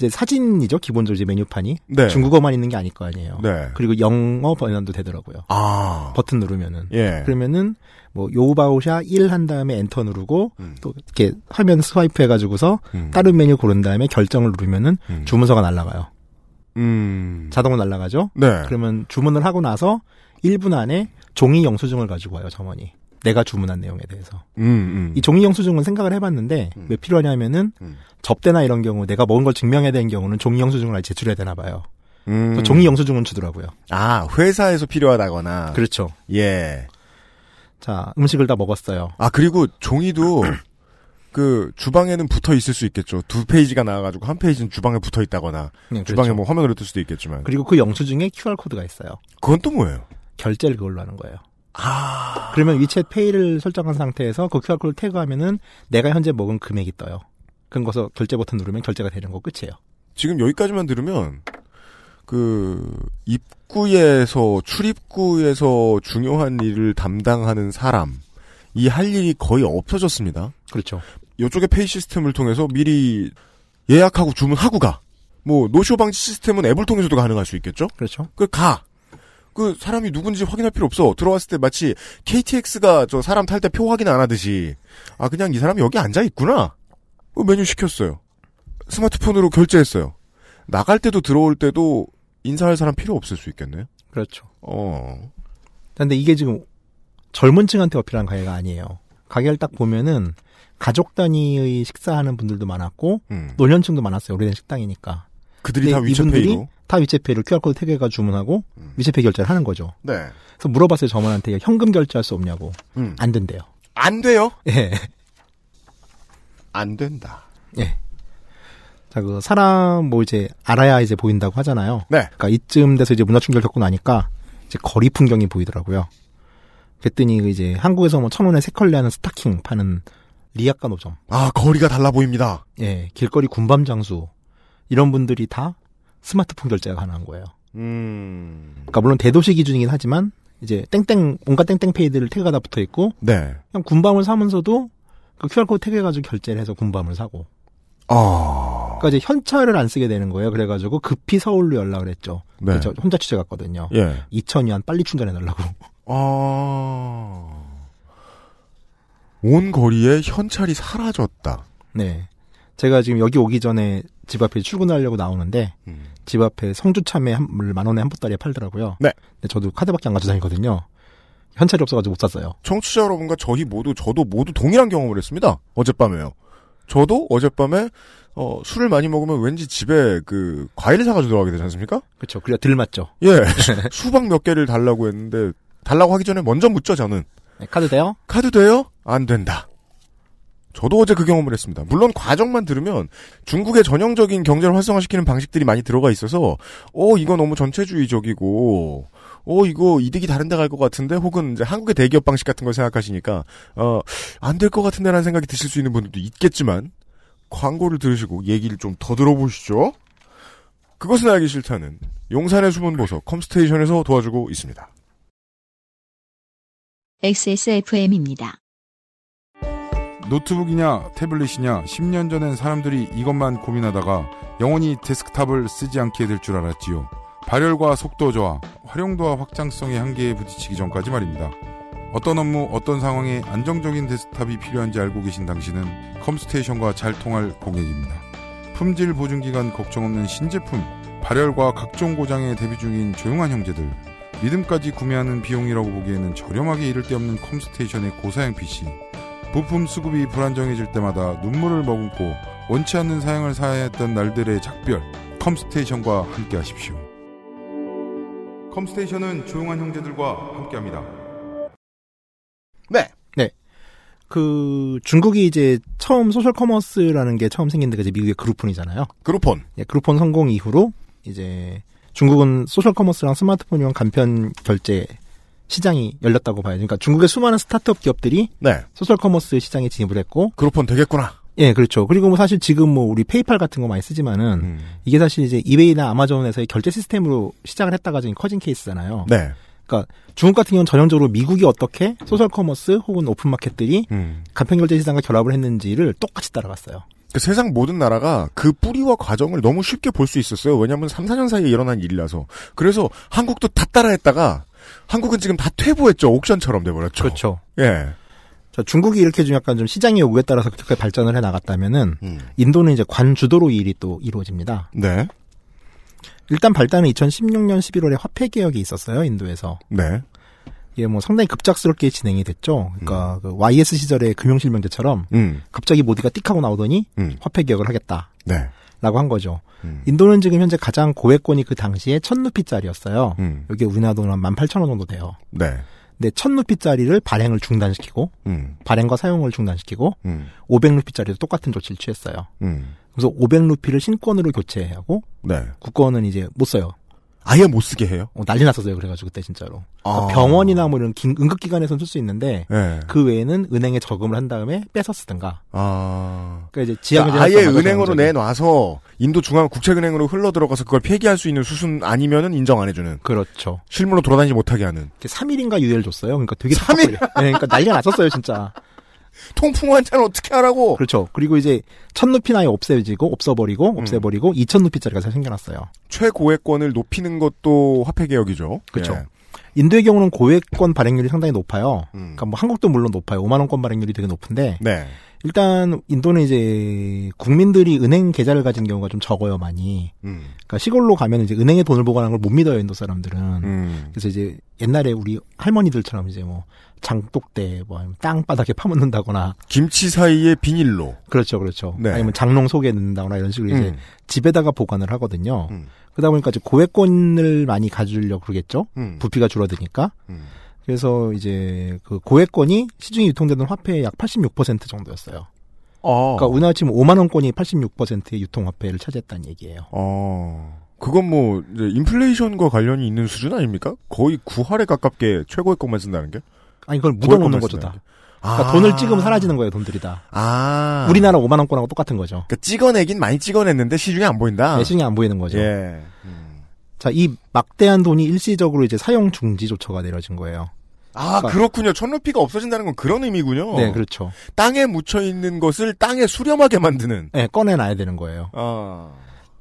이제 사진이죠, 기본적으로 이제 메뉴판이. 네. 중국어만 있는 게 아닐 거 아니에요. 네. 그리고 영어 번역도 되더라고요. 아. 버튼 누르면은. 예. 그러면은 뭐 요바오샤 1 한 다음에 엔터 누르고 음. 또 이렇게 화면 swipe 해가지고서 음. 다른 메뉴 고른 다음에 결정을 누르면은 음. 주문서가 날라가요. 음. 자동으로 날라가죠. 네. 그러면 주문을 하고 나서 1분 안에 종이 영수증을 가지고 와요, 점원이. 내가 주문한 내용에 대해서. 음, 음. 이 종이 영수증은 생각을 해봤는데 음. 왜 필요하냐면은 음. 접대나 이런 경우 내가 먹은 걸 증명해야 되는 경우는 종이 영수증을 아예 제출해야 되나 봐요. 음. 종이 영수증은 주더라고요. 아, 회사에서 필요하다거나. 그렇죠. 예. 자, 음식을 다 먹었어요. 아, 그리고 종이도 그 주방에는 붙어 있을 수 있겠죠. 두 페이지가 나와가지고 한 페이지는 주방에 붙어 있다거나 네, 주방에 그렇죠. 뭐 화면으로 뜰 수도 있겠지만. 그리고 그 영수증에 QR코드가 있어요. 그건 또 뭐예요? 결제를 그걸로 하는 거예요. 아. 그러면 위챗 페이를 설정한 상태에서 그 QR코드를 태그하면은 내가 현재 먹은 금액이 떠요. 그런 거서 결제 버튼 누르면 결제가 되는 거 끝이에요. 지금 여기까지만 들으면 그 입구에서 출입구에서 중요한 일을 담당하는 사람 이 할 일이 거의 없어졌습니다. 그렇죠. 이쪽의 페이 시스템을 통해서 미리 예약하고 주문하고 가. 뭐 노쇼 방지 시스템은 앱을 통해서도 가능할 수 있겠죠? 그렇죠. 그 가. 그 사람이 누군지 확인할 필요 없어. 들어왔을 때 마치 KTX가 저 사람 탈 때 표 확인 안 하듯이 아 그냥 이 사람이 여기 앉아 있구나. 그 메뉴 시켰어요. 스마트폰으로 결제했어요. 나갈 때도 들어올 때도 인사할 사람 필요 없을 수 있겠네요. 그렇죠. 어. 근데 이게 지금 젊은 층한테 어필한 가게가 아니에요. 가게를 딱 보면은 가족 단위의 식사하는 분들도 많았고 음. 노년층도 많았어요. 오래된 식당이니까. 그들이 다 위챗페이로. 다 위챗페이로 QR코드 태그해가 주문하고 음. 위챗페이 결제를 하는 거죠. 네. 그래서 물어봤어요. 점원한테 현금 결제할 수 없냐고. 음. 안 된대요. 안 돼요. 예. 안 된다. 예. 자, 그 사람 뭐 이제 알아야 이제 보인다고 하잖아요. 네. 그러니까 이쯤 돼서 이제 문화 충격 겪고 나니까 이제 거리 풍경이 보이더라고요. 그랬더니 이제 한국에서 뭐 천 원에 세 켤레 하는 스타킹 파는 리아카 노점, 아 거리가 달라 보입니다. 예, 길거리 군밤 장수 이런 분들이 다 스마트폰 결제가 가능한 거예요. 음. 그러니까 물론 대도시 기준이긴 하지만 이제 땡땡 온갖 땡땡 페이들을 태그가 다 붙어 있고 네. 그냥 군밤을 사면서도 그 QR코드 태그해 가지고 결제를 해서 군밤을 사고. 아. 그러니까 이제 현찰을 안 쓰게 되는 거예요. 그래 가지고 급히 서울로 연락을 했죠. 네. 저 혼자 취재 갔거든요. 예. 2,000위안 빨리 충전해 달라고. 아. 온 거리에 현찰이 사라졌다. 네. 제가 지금 여기 오기 전에 집 앞에 출근하려고 나오는데 음. 집 앞에 성주참에 한, 만 원에 한 보따리에 팔더라고요. 네. 근데 저도 카드밖에 안 가지고 다니거든요. 현찰이 없어가지고 못 샀어요. 청취자 여러분과 저희 모두 저도 모두 동일한 경험을 했습니다. 어젯밤에요. 저도 어젯밤에 어, 술을 많이 먹으면 왠지 집에 그 과일을 사가지고 들어가게 되지 않습니까? 그렇죠. 그래야 들 맞죠. 예, 수, 박 몇 개를 달라고 했는데 달라고 하기 전에 먼저 묻죠 저는 네, 카드 돼요? 카드 돼요? 안 된다. 저도 어제 그 경험을 했습니다. 물론 과정만 들으면 중국의 전형적인 경제를 활성화시키는 방식들이 많이 들어가 있어서 어 이거 너무 전체주의적이고 어 이거 이득이 다른 데 갈 것 같은데 혹은 이제 한국의 대기업 방식 같은 걸 생각하시니까 어 안 될 것 같은데라는 생각이 드실 수 있는 분들도 있겠지만 광고를 들으시고 얘기를 좀 더 들어보시죠. 그것은 알기 싫다는 용산의 숨은 보석 컴스테이션에서 도와주고 있습니다. XSFM입니다. 노트북이냐 태블릿이냐 10년 전엔 사람들이 이것만 고민하다가 영원히 데스크탑을 쓰지 않게 될 줄 알았지요. 발열과 속도 저하, 활용도와 확장성의 한계에 부딪히기 전까지 말입니다. 어떤 업무, 어떤 상황에 안정적인 데스크탑이 필요한지 알고 계신 당신은 컴스테이션과 잘 통할 고객입니다. 품질 보증 기간 걱정 없는 신제품, 발열과 각종 고장에 대비 중인 조용한 형제들, 믿음까지 구매하는 비용이라고 보기에는 저렴하게 이를 데 없는 컴스테이션의 고사양 PC, 부품 수급이 불안정해질 때마다 눈물을 머금고 원치 않는 사양을 사야 했던 날들의 작별 컴스테이션과 함께 하십시오. 컴스테이션은 조용한 형제들과 함께합니다. 네. 그 중국이 이제 처음 소셜 커머스라는 게 처음 생긴 데가 이제 미국의 그룹폰이잖아요. 그룹폰. 예, 그룹폰 성공 이후로 이제 중국은 소셜 커머스랑 스마트폰이랑 간편 결제 시장이 열렸다고 봐요. 그러니까 중국의 수많은 스타트업 기업들이 네. 소셜 커머스 시장에 진입을 했고, 그룹폰 되겠구나. 예, 그렇죠. 그리고 뭐 사실 지금 뭐 우리 페이팔 같은 거 많이 쓰지만은 음. 이게 사실 이제 이베이나 아마존에서의 결제 시스템으로 시작을 했다가 지금 커진 케이스잖아요. 네. 그러니까 중국 같은 경우는 전형적으로 미국이 어떻게 소셜 커머스 혹은 오픈 마켓들이 음. 간편 결제 시장과 결합을 했는지를 똑같이 따라갔어요. 그 세상 모든 나라가 그 뿌리와 과정을 너무 쉽게 볼 수 있었어요. 왜냐하면 3, 4년 사이에 일어난 일이라서. 그래서 한국도 다 따라했다가 한국은 지금 다 퇴보했죠. 옥션처럼 돼버렸죠. 그렇죠. 예. 자, 중국이 이렇게 좀 약간 좀 시장의 요구에 따라서 그렇게 발전을 해 나갔다면은 음. 인도는 이제 관 주도로 이 일이 또 이루어집니다. 네. 일단 발단은 2016년 11월에 화폐 개혁이 있었어요, 인도에서. 네. 이게 뭐 상당히 급작스럽게 진행이 됐죠. 그러니까 그 YS 시절의 금융실명제처럼 음. 갑자기 모디가 띡 하고 나오더니 음. 화폐 개혁을 하겠다 라고 네. 한 거죠. 음. 인도는 지금 현재 가장 고액권이 그 당시에 1000루피짜리였어요. 음. 이게 우리나라 돈으로 한 18,000원 정도 돼요. 네. 근데 1000루피짜리를 발행을 중단시키고 음. 발행과 사용을 중단시키고 음. 500루피짜리도 똑같은 조치를 취했어요. 음. 그래서 500루피를 신권으로 교체하고 네. 국권은 이제 못 써요. 아예 못 쓰게 해요. 어, 난리 났었어요. 그래가지고 그때 진짜로. 그러니까 아. 병원이나 뭐 이런 긴- 응급기관에서는 쓸수 있는데 네. 그 외에는 은행에 저금을 한 다음에 뺏어 쓰든가. 아. 그러니까 이제 지역 그러니까 아예 은행으로 내놔서 인도 중앙 국책은행으로 흘러 들어가서 그걸 폐기할 수 있는 수순 아니면은 인정 안 해주는 그렇죠. 실무로 돌아다니지 못하게 하는 3일인가 유예를 줬어요. 그러니까 되게 3일? 답답해요. 네, 그러니까 난리가 났었어요, 진짜. 통풍 환자는 어떻게 하라고? 그렇죠. 그리고 이제 천 루피는 아예 없애지고 없어버리고 음. 없애버리고 이천 루피짜리가 새 생겨났어요. 최고액권을 높이는 것도 화폐 개혁이죠. 그렇죠. 예. 인도의 경우는 고액권 발행률이 상당히 높아요. 음. 그러니까 뭐 한국도 물론 높아요. 5만 원권 발행률이 되게 높은데 네. 일단 인도는 이제 국민들이 은행 계좌를 가진 경우가 좀 적어요, 많이. 음. 그러니까 시골로 가면 이제 은행에 돈을 보관하는 걸 못 믿어요, 인도 사람들은. 음. 그래서 이제 옛날에 우리 할머니들처럼 이제 뭐 장독대 뭐 아니면 땅바닥에 파묻는다거나 김치 사이에 비닐로. 그렇죠, 그렇죠. 네. 아니면 장롱 속에 넣는다거나 이런 식으로 이제 음. 집에다가 보관을 하거든요. 음. 그러다 보니까 이제 고액권을 많이 가지려 고 그러겠죠. 음. 부피가 줄어드니까. 음. 그래서 이제 그 고액권이 시중에 유통되는 화폐의 약 86% 정도였어요. 어. 그러니까 우리나라 치면 5만 원권이 86%의 유통 화폐를 차지했다는 얘기예요. 어. 그건 뭐 인플레이션과 관련이 있는 수준 아닙니까? 거의 9할에 가깝게 최고의 것만 쓴다는 게. 아니 그걸 묻어놓는 거죠 다. 게. 그러니까 아. 돈을 찍으면 사라지는 거예요 돈들이 다. 아. 우리나라 5만 원권하고 똑같은 거죠. 그러니까 찍어내긴 많이 찍어냈는데 시중에 안 보인다. 내 시중에 안 보이는 거죠. 예. 음. 자, 이 막대한 돈이 일시적으로 이제 사용 중지 조처가 내려진 거예요. 아, 그러니까- 그렇군요. 천루피가 없어진다는 건 그런 의미군요. 네, 그렇죠. 땅에 묻혀 있는 것을 땅에 수렴하게 만드는. 네, 꺼내놔야 되는 거예요. 아.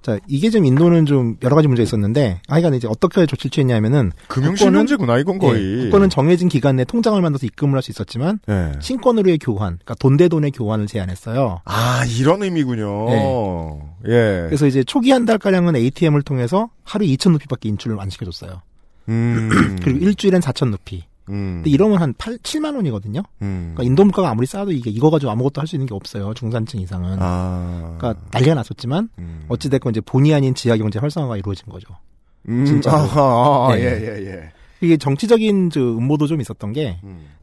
자, 이게 좀 인도는 좀 여러 가지 문제가 있었는데, 하여간 이제 어떻게 조치를 취했냐면은, 금융실명제구나 이건 거의. 예, 국권은 정해진 기간 내 통장을 만들어서 입금을 할 수 있었지만, 예. 신권으로의 교환, 그러니까 돈 대 돈의 교환을 제한했어요. 아 이런 의미군요. 예. 그래서 이제 초기 한 달가량은 ATM을 통해서 하루 2천 루피밖에 인출을 안 시켜줬어요. 음. 그리고 일주일엔 4천 루피. 음. 근데 이러면 한 8, 7만 원이거든요. 음. 그러니까 인도 물가가 아무리 싸도 이게 이거 가지고 아무것도 할 수 있는 게 없어요. 중산층 이상은. 아. 그러니까 난리가 났었지만 음. 어찌 됐건 이제 본의 아닌 지하 경제 활성화가 이루어진 거죠. 음. 진짜로. 아하, 아, 네. 예, 예, 예. 이게 정치적인 저 음모도 좀 있었던 게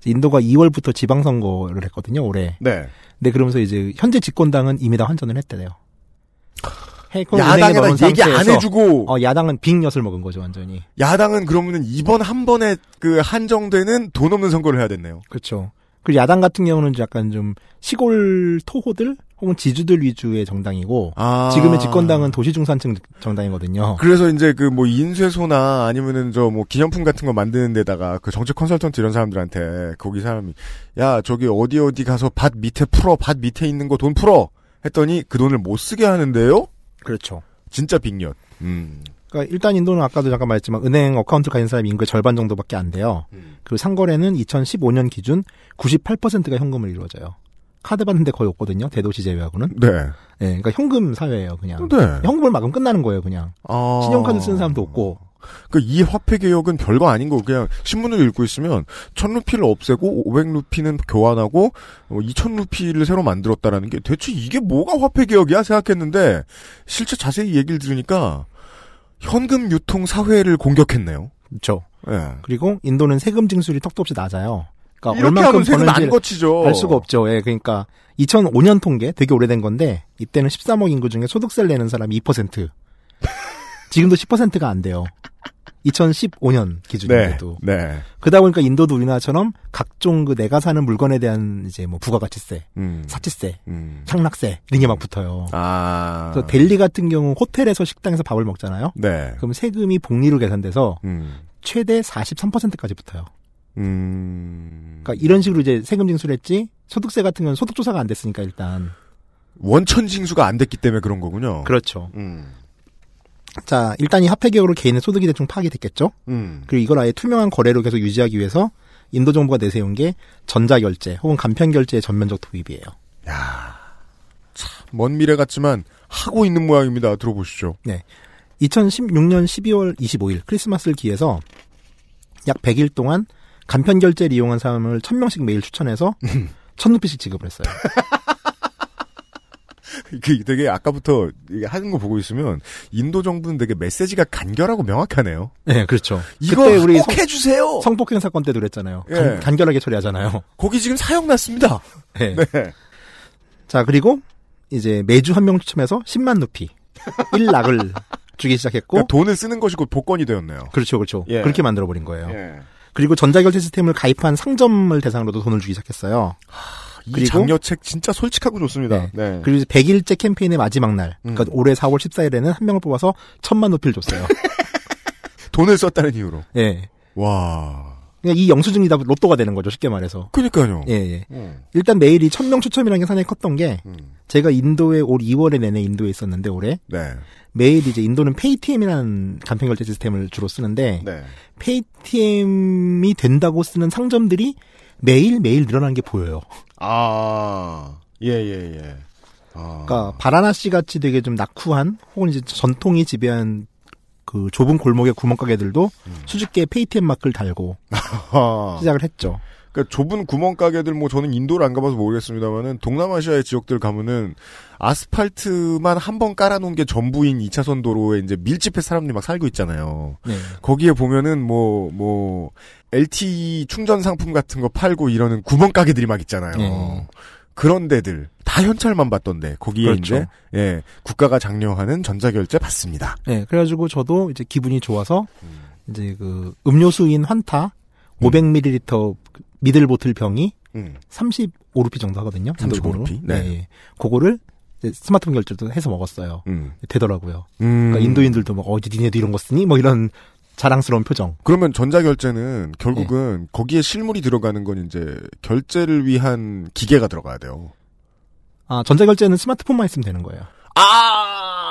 인도가 2월부터 지방선거를 했거든요 올해. 네. 근데 그러면서 이제 현재 집권당은 이미 다 환전을 했대요. 은행에 야당에다 얘기 안 해주고 어, 야당은 빅엿을 먹은 거죠 완전히. 야당은 그러면은 이번 한 번에 그 한정되는 돈 없는 선거를 해야 됐네요. 그렇죠. 그리고 야당 같은 경우는 약간 좀 시골 토호들 혹은 지주들 위주의 정당이고 아. 지금의 집권당은 도시 중산층 정당이거든요. 그래서 이제 그 뭐 인쇄소나 아니면은 저 뭐 기념품 같은 거 만드는 데다가 그 정책 컨설턴트 이런 사람들한테 거기 사람이 야 저기 어디 어디 가서 밭 밑에 풀어 밭 밑에 있는 거 돈 풀어 했더니 그 돈을 못 쓰게 하는데요. 그렇죠. 진짜 빅엿. 음. 그러니까 일단 인도는 아까도 잠깐 말했지만 은행 account 가진 사람이 인구의 절반 정도밖에 안 돼요. 그리고 상거래는 2015년 기준 98%가 현금으로 이루어져요. 카드 받는데 거의 없거든요. 대도시 제외하고는. 네. 예, 그러니까 현금 사회예요, 그냥. 네. 현금을 막으면 끝나는 거예요, 그냥. 아. 신용카드 쓰는 사람도 없고. 그이 화폐 개혁은 별거 아닌 거 그냥 신문을 읽고 있으면 천 루피를 없애고 500 루피는 교환하고 어, 2천 루피를 새로 만들었다라는 게 대체 이게 뭐가 화폐 개혁이야 생각했는데 실제 자세히 얘기를 들으니까 현금 유통 사회를 공격했네요. 그렇죠. 예. 그리고 인도는 세금 징수율이 턱도 없이 낮아요. 그러니까 안 버는지 거치죠. 알 수가 없죠. 예, 그러니까 2005년 통계 되게 오래된 건데 이때는 13억 인구 중에 소득세를 내는 사람이 2%. 지금도 10%가 안 돼요. 2015년 네. 기준인데도. 네. 그러다 보니까 인도도 우리나라처럼 각종 그 내가 사는 물건에 대한 이제 뭐 부가가치세, 음. 사치세, 음. 향락세 이런 게 막 붙어요. 아. 그래서 델리 같은 경우 호텔에서 식당에서 밥을 먹잖아요. 네. 그럼 세금이 복리로 계산돼서 음. 최대 43%까지 붙어요. 음. 그러니까 이런 식으로 이제 세금 징수를 했지 소득세 같은 건 소득 조사가 안 됐으니까 일단 원천 징수가 안 됐기 때문에 그런 거군요. 그렇죠. 음. 자 일단 이 화폐 개혁으로 개인의 소득이 대충 파악이 됐겠죠. 음. 그리고 이걸 아예 투명한 거래로 계속 유지하기 위해서 인도 정부가 내세운 게 전자결제 혹은 간편결제의 전면적 도입이에요. 먼 미래 같지만 하고 있는 모양입니다. 들어보시죠. 2016년 12월 25일 크리스마스를 기해서 약 100일 동안 간편결제를 이용한 사람을 1000명씩 매일 추천해서 1000루피씩 지급을 했어요. 그 되게 아까부터 하는 거 보고 있으면 인도 정부는 되게 메시지가 간결하고 명확하네요. 네, 그렇죠. 이거 우리 꼭 해주세요. 성, 폭행 사건 때도 그랬잖아요. 예. 간, 간결하게 처리하잖아요. 거기 지금 사형 났습니다. 네. 네. 자, 그리고 이제 매주 한 명 추첨해서 10만 루피 1락을 주기 시작했고 그러니까 돈을 쓰는 것이 곧 복권이 되었네요. 그렇죠, 그렇죠. 예. 그렇게 만들어 버린 거예요. 예. 그리고 전자결제 시스템을 가입한 상점을 대상으로도 돈을 주기 시작했어요. 이 그리고- 장려책 진짜 솔직하고 좋습니다. 네. 네. 그리고 이제 100일째 캠페인의 마지막 날, 그러니까 음. 올해 4월 14일에는 한 명을 뽑아서 천만 루피를 줬어요. 돈을 썼다는 이유로. 예. 와. 그냥 이 영수증이 다 로또가 되는 거죠, 쉽게 말해서. 그니까요. 예, 예. 음. 일단 매일이 천명 추첨이라는 게 상당히 컸던 게, 음. 제가 인도에 올 2월에 내내 인도에 있었는데, 올해. 네. 매일 이제 인도는 페이티엠이라는 간편 결제 시스템을 주로 쓰는데, 네. 페이티엠이 된다고 쓰는 상점들이 매일 매일 늘어나는 게 보여요. 아. 예, 예, 예. 아. 그러니까 바라나시 같이 되게 좀 낙후한 혹은 이제 전통이 지배한 그 좁은 골목의 구멍가게들도 수줍게 페이티엠 마크를 달고. 시작을 했죠. 그러니까 좁은 구멍가게들 뭐 저는 인도를 안 가봐서 모르겠습니다만은 동남아시아의 지역들 가면은 아스팔트만 한 번 깔아놓은 게 전부인 2차선 도로에 이제 밀집해 사람들이 막 살고 있잖아요. 네. 거기에 보면은 뭐, 뭐, LTE 충전 상품 같은 거 팔고 이러는 구멍가게들이 막 있잖아요. 네. 그런 데들 다 현찰만 받던데 거기에 그렇죠. 이제 예 국가가 장려하는 전자결제 받습니다. 네, 그래가지고 저도 이제 기분이 좋아서 이제 그 음료수인 환타 500ml 미들 보틀 병이 음. 35루피 정도 하거든요. 35 인도 루피? 돈으로. 네. 예. 그거를 스마트폰 결제도 해서 먹었어요. 음. 되더라고요. 음. 그러니까 인도인들도 막 어디 니네도 이런 거 쓰니? 뭐 이런 자랑스러운 표정. 그러면 전자결제는 결국은 거기에 실물이 들어가는 건 이제 결제를 위한 기계가 들어가야 돼요. 아 전자결제는 스마트폰만 있으면 되는 거예요. 아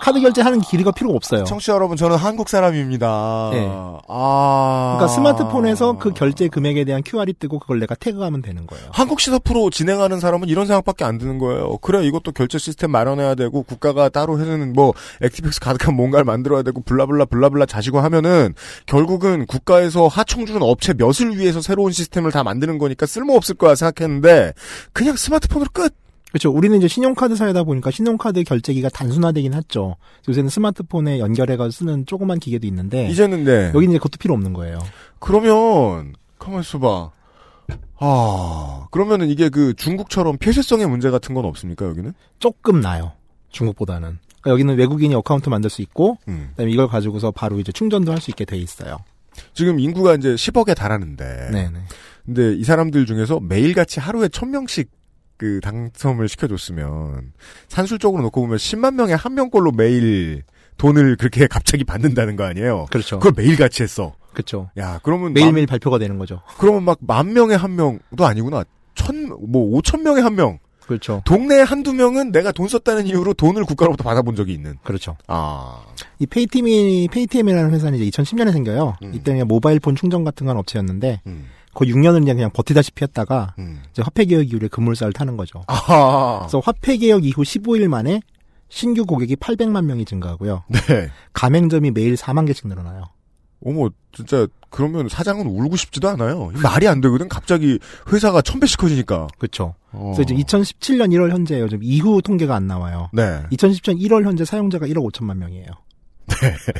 카드 결제하는 길이가 필요가 없어요. 청취자 여러분, 저는 한국 사람입니다. 네. 아. 그러니까 스마트폰에서 그 결제 금액에 대한 QR이 뜨고 그걸 내가 태그하면 되는 거예요. 한국 시사 프로 진행하는 사람은 이런 생각밖에 안 드는 거예요. 그래, 이것도 결제 시스템 마련해야 되고, 국가가 따로 해주는 뭐, 액티백스 가득한 뭔가를 만들어야 되고, 블라블라, 블라블라 자시고 하면은, 결국은 국가에서 하청 주는 업체 몇을 위해서 새로운 시스템을 다 만드는 거니까 쓸모없을 거야 생각했는데, 그냥 스마트폰으로 끝! 그렇죠. 우리는 이제 신용카드 사이다 보니까 신용카드 결제기가 단순화되긴 했죠. 요새는 스마트폰에 연결해서 쓰는 조그만 기계도 있는데 이제는 네. 여기는 이제 그것도 필요 없는 거예요. 그러면, 가만 있어봐. 아, 그러면은 이게 그 중국처럼 폐쇄성의 문제 같은 건 없습니까, 여기는? 조금 나요. 중국보다는. 그러니까 여기는 외국인이 account 만들 수 있고 음. 그다음에 이걸 가지고서 바로 이제 충전도 할 수 있게 돼 있어요. 지금 인구가 이제 10억에 달하는데. 네, 네. 근데 이 사람들 중에서 매일같이 하루에 1000명씩 그 당첨을 시켜줬으면 산술적으로 놓고 보면 10만 명에 한 명꼴로 매일 돈을 그렇게 갑자기 받는다는 거 아니에요? 그렇죠. 그걸 매일 같이 했어. 그렇죠. 야, 그러면 매일매일 발표가 되는 거죠. 만, 그러면 막 만 명에 한 명도 아니구나. 천, 뭐, 오천 명에 한 명. 그렇죠. 동네에 한두 명은 내가 돈 썼다는 이유로 돈을 국가로부터 받아본 적이 있는. 그렇죠. 아. 이 페이티미 페이티엠이라는 회사는 이제 2010년에 생겨요. 음. 이때는 그냥 모바일 폰 충전 같은 건 업체였는데 음, 거의 6년을 그냥, 그냥 버티다시피 했다가 음. 이제 화폐 개혁 이후에 급물살을 타는 거죠. 아하. 그래서 화폐 개혁 이후 15일 만에 신규 고객이 800만 명이 증가하고요. 네. 가맹점이 매일 4만 개씩 늘어나요. 어머, 진짜, 그러면 사장은 울고 싶지도 않아요. 말이 안 되거든. 갑자기 회사가 천 배씩 커지니까. 그렇죠. 어. 그래서 이제 2017년 1월 현재예요. 좀 이후 통계가 안 나와요. 네. 2017년 1월 현재 사용자가 1억 5천만 명이에요.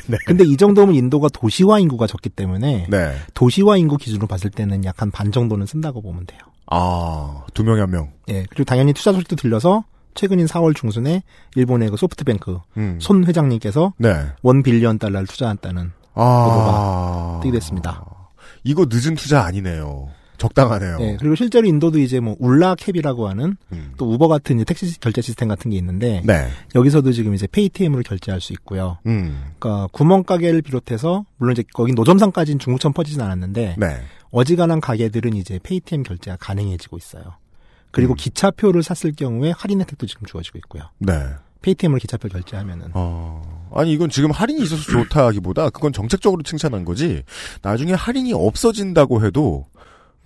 네. 근데 이 정도면 인도가 도시화 인구가 적기 때문에 네. 도시화 인구 기준으로 봤을 때는 약 한 반 정도는 쓴다고 보면 돼요. 아, 두 명에 한 명. 예. 그리고 당연히 투자 소식도 들려서 최근인 4월 중순에 일본의 그 소프트뱅크 음. 손 회장님께서 네. 원 빌리언 달러를 투자한다는 아. 뜨게 됐습니다. 이거 늦은 투자 아니네요. 적당하네요. 예. 그리고 실제로 인도도 이제 뭐 울라캡이라고 하는 음. 또 우버 같은 택시 결제 시스템 같은 게 있는데 네. 여기서도 지금 이제 페이티엠으로 결제할 수 있고요. 음. 그러니까 구멍가게를 비롯해서 물론 이제 거긴 노점상까지는 중국처럼 퍼지진 않았는데 네. 어지간한 가게들은 이제 페이티엠 결제가 가능해지고 있어요. 그리고 음. 기차표를 샀을 경우에 할인 혜택도 지금 주어지고 있고요. 네. 페이티엠으로 기차표 결제하면은 어. 아니, 이건 지금 할인이 있어서 좋다기보다 그건 정책적으로 칭찬한 거지. 나중에 할인이 없어진다고 해도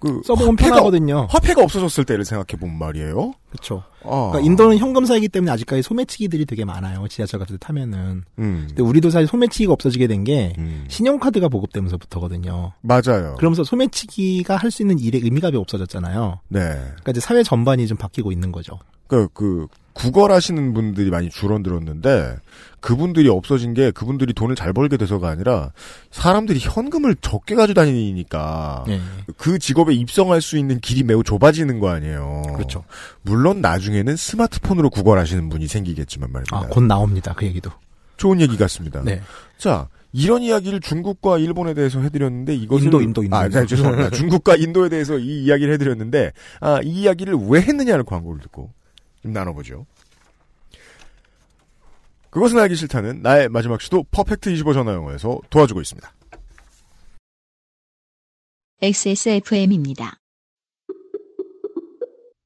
그 써보면 화폐가- 편하거든요. 화폐가 없어졌을 때를 생각해 보면 말이에요. 그렇죠. 아. 그러니까 인도는 현금사이기 때문에 아직까지 소매치기들이 되게 많아요. 지하철 같은 데 타면은. 음. 근데 우리도 사실 소매치기가 없어지게 된게 음. 신용카드가 보급되면서부터거든요. 맞아요. 그러면서 소매치기가 할 수 있는 일의 의미가 배 없어졌잖아요. 네. 그러니까 이제 사회 전반이 좀 바뀌고 있는 거죠. 그, 그, 구걸하시는 분들이 많이 줄어들었는데, 그분들이 없어진 게 그분들이 돈을 잘 벌게 돼서가 아니라, 사람들이 현금을 적게 가지고 다니니까, 예. 그 직업에 입성할 수 있는 길이 매우 좁아지는 거 아니에요. 그렇죠. 물론 나중에 는 스마트폰으로 구걸하시는 분이 생기겠지만 말입니다. 아, 곧 나옵니다. 그 얘기도. 좋은 얘기 같습니다. 네. 자, 이런 이야기를 중국과 일본에 대해서 해드렸는데 이것을 인도, 인도, 인도. 아, 네, 죄송합니다. 중국과 인도에 대해서 이 이야기를 해드렸는데 아, 이 이야기를 왜 했느냐는 광고를 듣고 좀 나눠보죠. 그것은 알기 싫다는 나의 마지막 시도 퍼펙트 25 전화영어에서 도와주고 있습니다. XSFM입니다.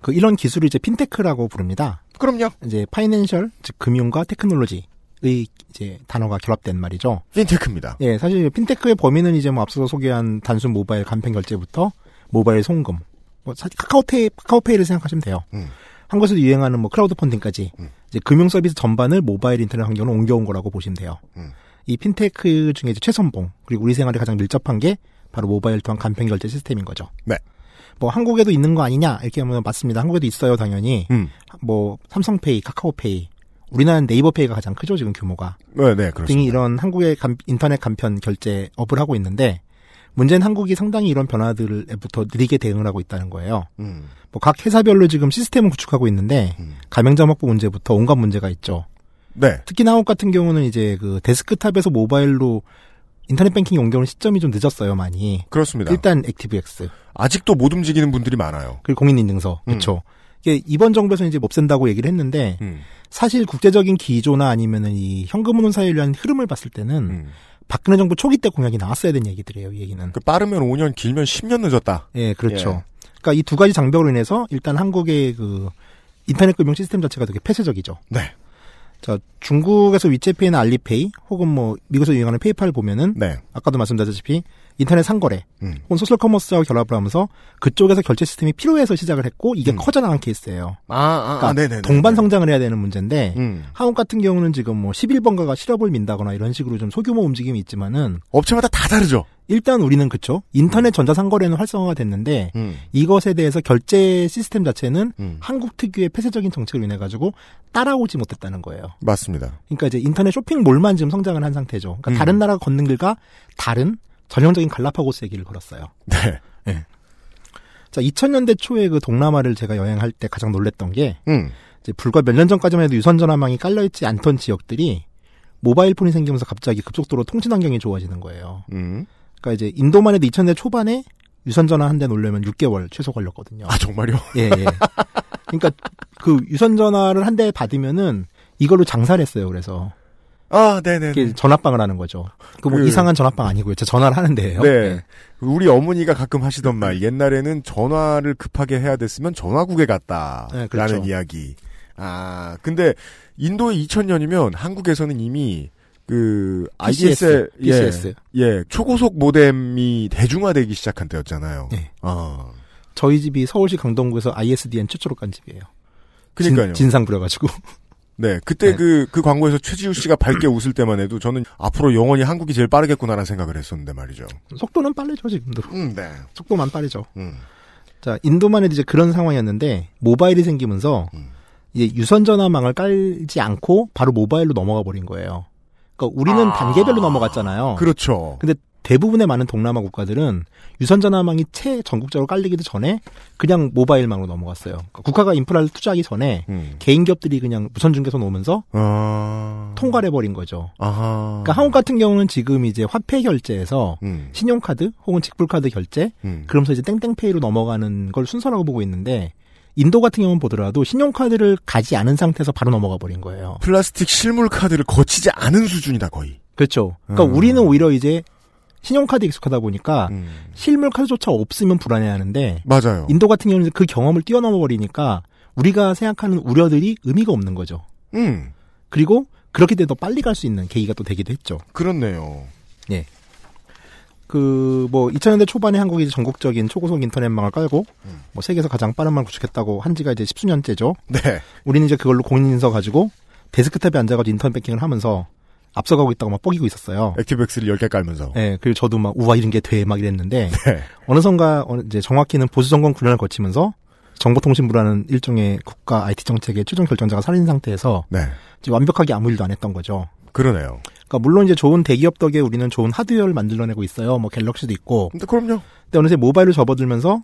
그 이런 기술을 이제 핀테크라고 부릅니다. 그럼요. 이제 financial 즉 금융과 technology의 이제 단어가 결합된 말이죠. 핀테크입니다. 예, 사실 핀테크의 범위는 이제 뭐 앞서서 소개한 단순 모바일 간편 결제부터 모바일 송금, 뭐 사실 카카오페이 카카오페이를 생각하시면 돼요. 음. 한국에서도 유행하는 뭐 크라우드 펀딩까지 음. 이제 금융 서비스 전반을 모바일 인터넷 환경으로 옮겨온 거라고 보시면 돼요. 음. 이 핀테크 중에 이제 최선봉 그리고 우리 생활에 가장 밀접한 게 바로 모바일 통한 간편 결제 시스템인 거죠. 네. 뭐 한국에도 있는 거 아니냐 이렇게 하면 맞습니다. 한국에도 있어요 당연히. 음. 뭐 삼성페이, 카카오페이, 우리나라는 네이버페이가 가장 크죠 지금 규모가. 네, 네, 등이 그렇습니다. 이런 한국의 간- 인터넷 간편 결제 업을 하고 있는데 문제는 한국이 상당히 이런 변화들부터 느리게 대응을 하고 있다는 거예요. 음. 뭐 각 회사별로 지금 시스템을 구축하고 있는데 음. 가맹점 확보 문제부터 온갖 문제가 있죠. 네. 특히 한국 같은 경우는 이제 그 데스크탑에서 모바일로 인터넷 뱅킹 옮겨오는 시점이 좀 늦었어요, 많이. 그렇습니다. 일단 액티브엑스 아직도 못 움직이는 분들이 많아요. 그리고 공인인증서 음. 그렇죠. 이게 이번 정부에서 이제 없앤다고 얘기를 했는데 음. 사실 국제적인 기조나 아니면은 이 현금 운용 사회에 대한 흐름을 봤을 때는 음. 박근혜 정부 초기 때 공약이 나왔어야 되는 얘기들이에요, 이 얘기는. 그 빠르면 5년, 길면 10년 늦었다. 예, 그렇죠. 예. 그러니까 이 두 가지 장벽으로 인해서 일단 한국의 그 인터넷 금융 시스템 자체가 되게 폐쇄적이죠. 네. 자, 중국에서 위챗페이나 알리페이 혹은 뭐 미국에서 유행하는 페이팔을 보면은 네. 아까도 말씀드렸다시피 인터넷 상거래 음. 혹은 소셜 커머스하고 결합을 하면서 그쪽에서 결제 시스템이 필요해서 시작을 했고 이게 음. 커져나간 케이스예요. 아, 아, 그러니까 아, 네네. 동반 성장을 해야 되는 문제인데 음. 한국 같은 경우는 지금 뭐 11번가가 시럽을 민다거나 이런 식으로 좀 소규모 움직임이 있지만은 업체마다 다 다르죠. 일단 우리는 그쵸 인터넷 전자상거래는 활성화가 됐는데 음. 이것에 대해서 결제 시스템 자체는 음. 한국 특유의 폐쇄적인 정책으로 인해 가지고 따라오지 못했다는 거예요. 맞습니다. 그러니까 이제 인터넷 쇼핑몰만 지금 성장을 한 상태죠. 그러니까 음. 다른 나라가 걷는 길과 다른 전형적인 갈라파고스 얘기를 걸었어요. 네. 자, 2000년대 초에 그 동남아를 제가 여행할 때 가장 놀랬던 게 음. 이제 불과 몇 년 전까지만 해도 유선 전화망이 깔려 있지 않던 지역들이 모바일 폰이 생기면서 갑자기 급속도로 통신 환경이 좋아지는 거예요. 음. 그러니까 이제 인도만 해도 2000년대 초반에 유선 전화 한대 놓으려면 6개월 최소 걸렸거든요. 아, 정말요? 예, 예. 그러니까 그 유선 전화를 한 대 받으면은 이걸로 장사를 했어요. 그래서 아, 네네. 전화방을 하는 거죠. 그뭐 그- 이상한 전화방 아니고요. 저 전화를 하는데요. 네. 우리 어머니가 가끔 하시던 말, 옛날에는 전화를 급하게 해야 됐으면 전화국에 갔다. 네, 그렇죠. 라는 이야기. 아, 근데 인도의 2000년이면 한국에서는 이미 그 IDS, PCS, PCS. 예, 예, 초고속 모뎀이 대중화되기 시작한 때였잖아요. 네. 아, 저희 집이 서울시 강동구에서 ISDN 최초로 간 집이에요. 그러니까요. 진, 상 부려가지고. 네, 그때 네. 그, 그 광고에서 최지우 씨가 밝게 웃을 때만 해도 저는 앞으로 영원히 한국이 제일 빠르겠구나라는 생각을 했었는데 말이죠. 속도는 빠르죠, 지금도. 음, 네. 속도만 빠르죠. 음, 자, 인도만 해도 이제 그런 상황이었는데, 모바일이 생기면서, 음. 이제 유선 전화망을 깔지 않고 바로 모바일로 넘어가 버린 거예요. 그러니까 우리는 아. 단계별로 넘어갔잖아요. 그렇죠. 근데 대부분의 많은 동남아 국가들은 유선전화망이 채 전국적으로 깔리기도 전에 그냥 모바일망으로 넘어갔어요. 그러니까 국가가 인프라를 투자하기 전에 음. 개인 기업들이 그냥 무선 중개소 놓으면서 아. 통과를 해버린 거죠. 아하. 그러니까 한국 같은 경우는 지금 이제 화폐 결제에서 음, 신용카드 혹은 직불카드 결제 음. 그러면서 이제 땡땡페이로 넘어가는 걸 순서라고 보고 있는데 인도 같은 경우는 보더라도 신용카드를 가지 않은 상태에서 바로 넘어가 버린 거예요. 플라스틱 실물 카드를 거치지 않은 수준이다 거의. 그렇죠. 그러니까 음. 우리는 오히려 이제 신용카드 익숙하다 보니까 음. 실물 카드조차 없으면 불안해하는데 맞아요. 인도 같은 경우는 그 경험을 뛰어넘어 버리니까 우리가 생각하는 우려들이 의미가 없는 거죠. 음, 그리고 그렇게 돼도 빨리 갈 수 있는 계기가 또 되기도 했죠. 그렇네요. 그뭐 2000년대 초반에 한국이 전국적인 초고속 인터넷망을 깔고 음. 뭐 세계에서 가장 빠른 망을 구축했다고 한 지가 이제 십수년째죠. 네. 우리는 이제 그걸로 공인인서 가지고 데스크탑에 앉아가지고 인터넷 뱅킹을 하면서 앞서가고 있다고 막 뻐기고 있었어요. 액티브엑스를 10개 깔면서. 예, 그리고 저도 막 우와 이런 게 돼 막 이랬는데 네. 어느 선가 어느- 이제 정확히는 보수 정권 9년을 거치면서 정보통신부라는 일종의 국가 IT 정책의 최종 결정자가 살인 상태에서 네. 이제 완벽하게 아무 일도 안 했던 거죠. 그러네요. 그러니까 물론 이제 좋은 대기업 덕에 우리는 좋은 하드웨어를 만들어내고 있어요. 뭐 갤럭시도 있고. 근데 그럼요. 근데 어느새 모바일을 접어들면서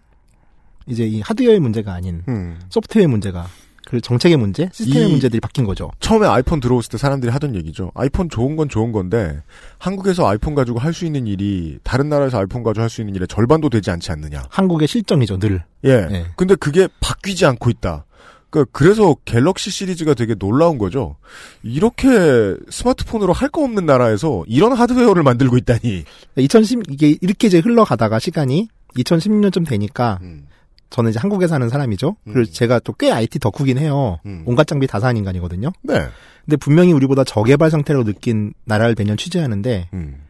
이제 이 하드웨어의 문제가 아닌 음. 소프트웨어의 문제가 그 정책의 문제, 시스템의 이- 문제들이 바뀐 거죠. 처음에 아이폰 들어왔을 때 사람들이 하던 얘기죠. 아이폰 좋은 건 좋은 건데 한국에서 아이폰 가지고 할 수 있는 일이 다른 나라에서 아이폰 가지고 할 수 있는 일의 절반도 되지 않지 않느냐. 한국의 실정이죠, 늘. 예. 예. 근데 그게 바뀌지 않고 있다. 그 그래서 갤럭시 시리즈가 되게 놀라운 거죠. 이렇게 스마트폰으로 할 거 없는 나라에서 이런 하드웨어를 만들고 있다니. 2010 이게 이렇게 이제 흘러가다가 시간이 2016년쯤 되니까 음. 저는 이제 한국에 사는 사람이죠. 그리고 음. 제가 또 꽤 IT 덕후긴 해요. 음. 온갖 장비 다 사는 인간이거든요. 네. 근데 분명히 우리보다 저개발 상태로 느낀 나라를 매년 취재하는데 음.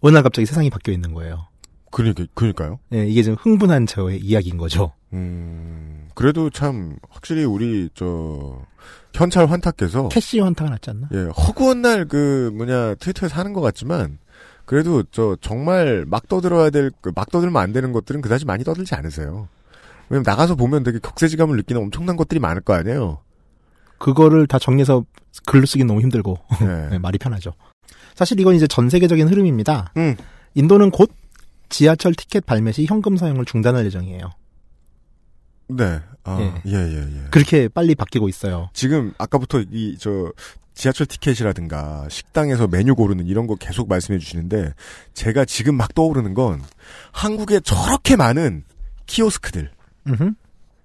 어느 날 갑자기 세상이 바뀌어 있는 거예요. 그러니까 그러니까요. 예, 이게 좀 흥분한 저의 이야기인 거죠. 음. 그래도 참 확실히 우리 저 현찰 환타께서 캐시 환타가 낫지 않나? 예, 허구한 날 그 뭐냐 트위터에서 하는 것 같지만 그래도 저 정말 막 떠들어야 될그막 떠들면 안 되는 것들은 그다지 많이 떠들지 않으세요. 왜냐면 나가서 보면 되게 격세지감을 느끼는 엄청난 것들이 많을 거 아니에요. 그거를 다 정리해서 글로 쓰기 너무 힘들고 네. 네, 말이 편하죠. 사실 이건 이제 전 세계적인 흐름입니다. 음. 인도는 곧 지하철 티켓 발매 시 현금 사용을 중단할 예정이에요. 네. 아, 예. 예, 예, 예. 그렇게 빨리 바뀌고 있어요. 지금 아까부터 이 저 지하철 티켓이라든가 식당에서 메뉴 고르는 이런 거 계속 말씀해 주시는데 제가 지금 막 떠오르는 건 한국에 저렇게 많은 키오스크들. 음흠.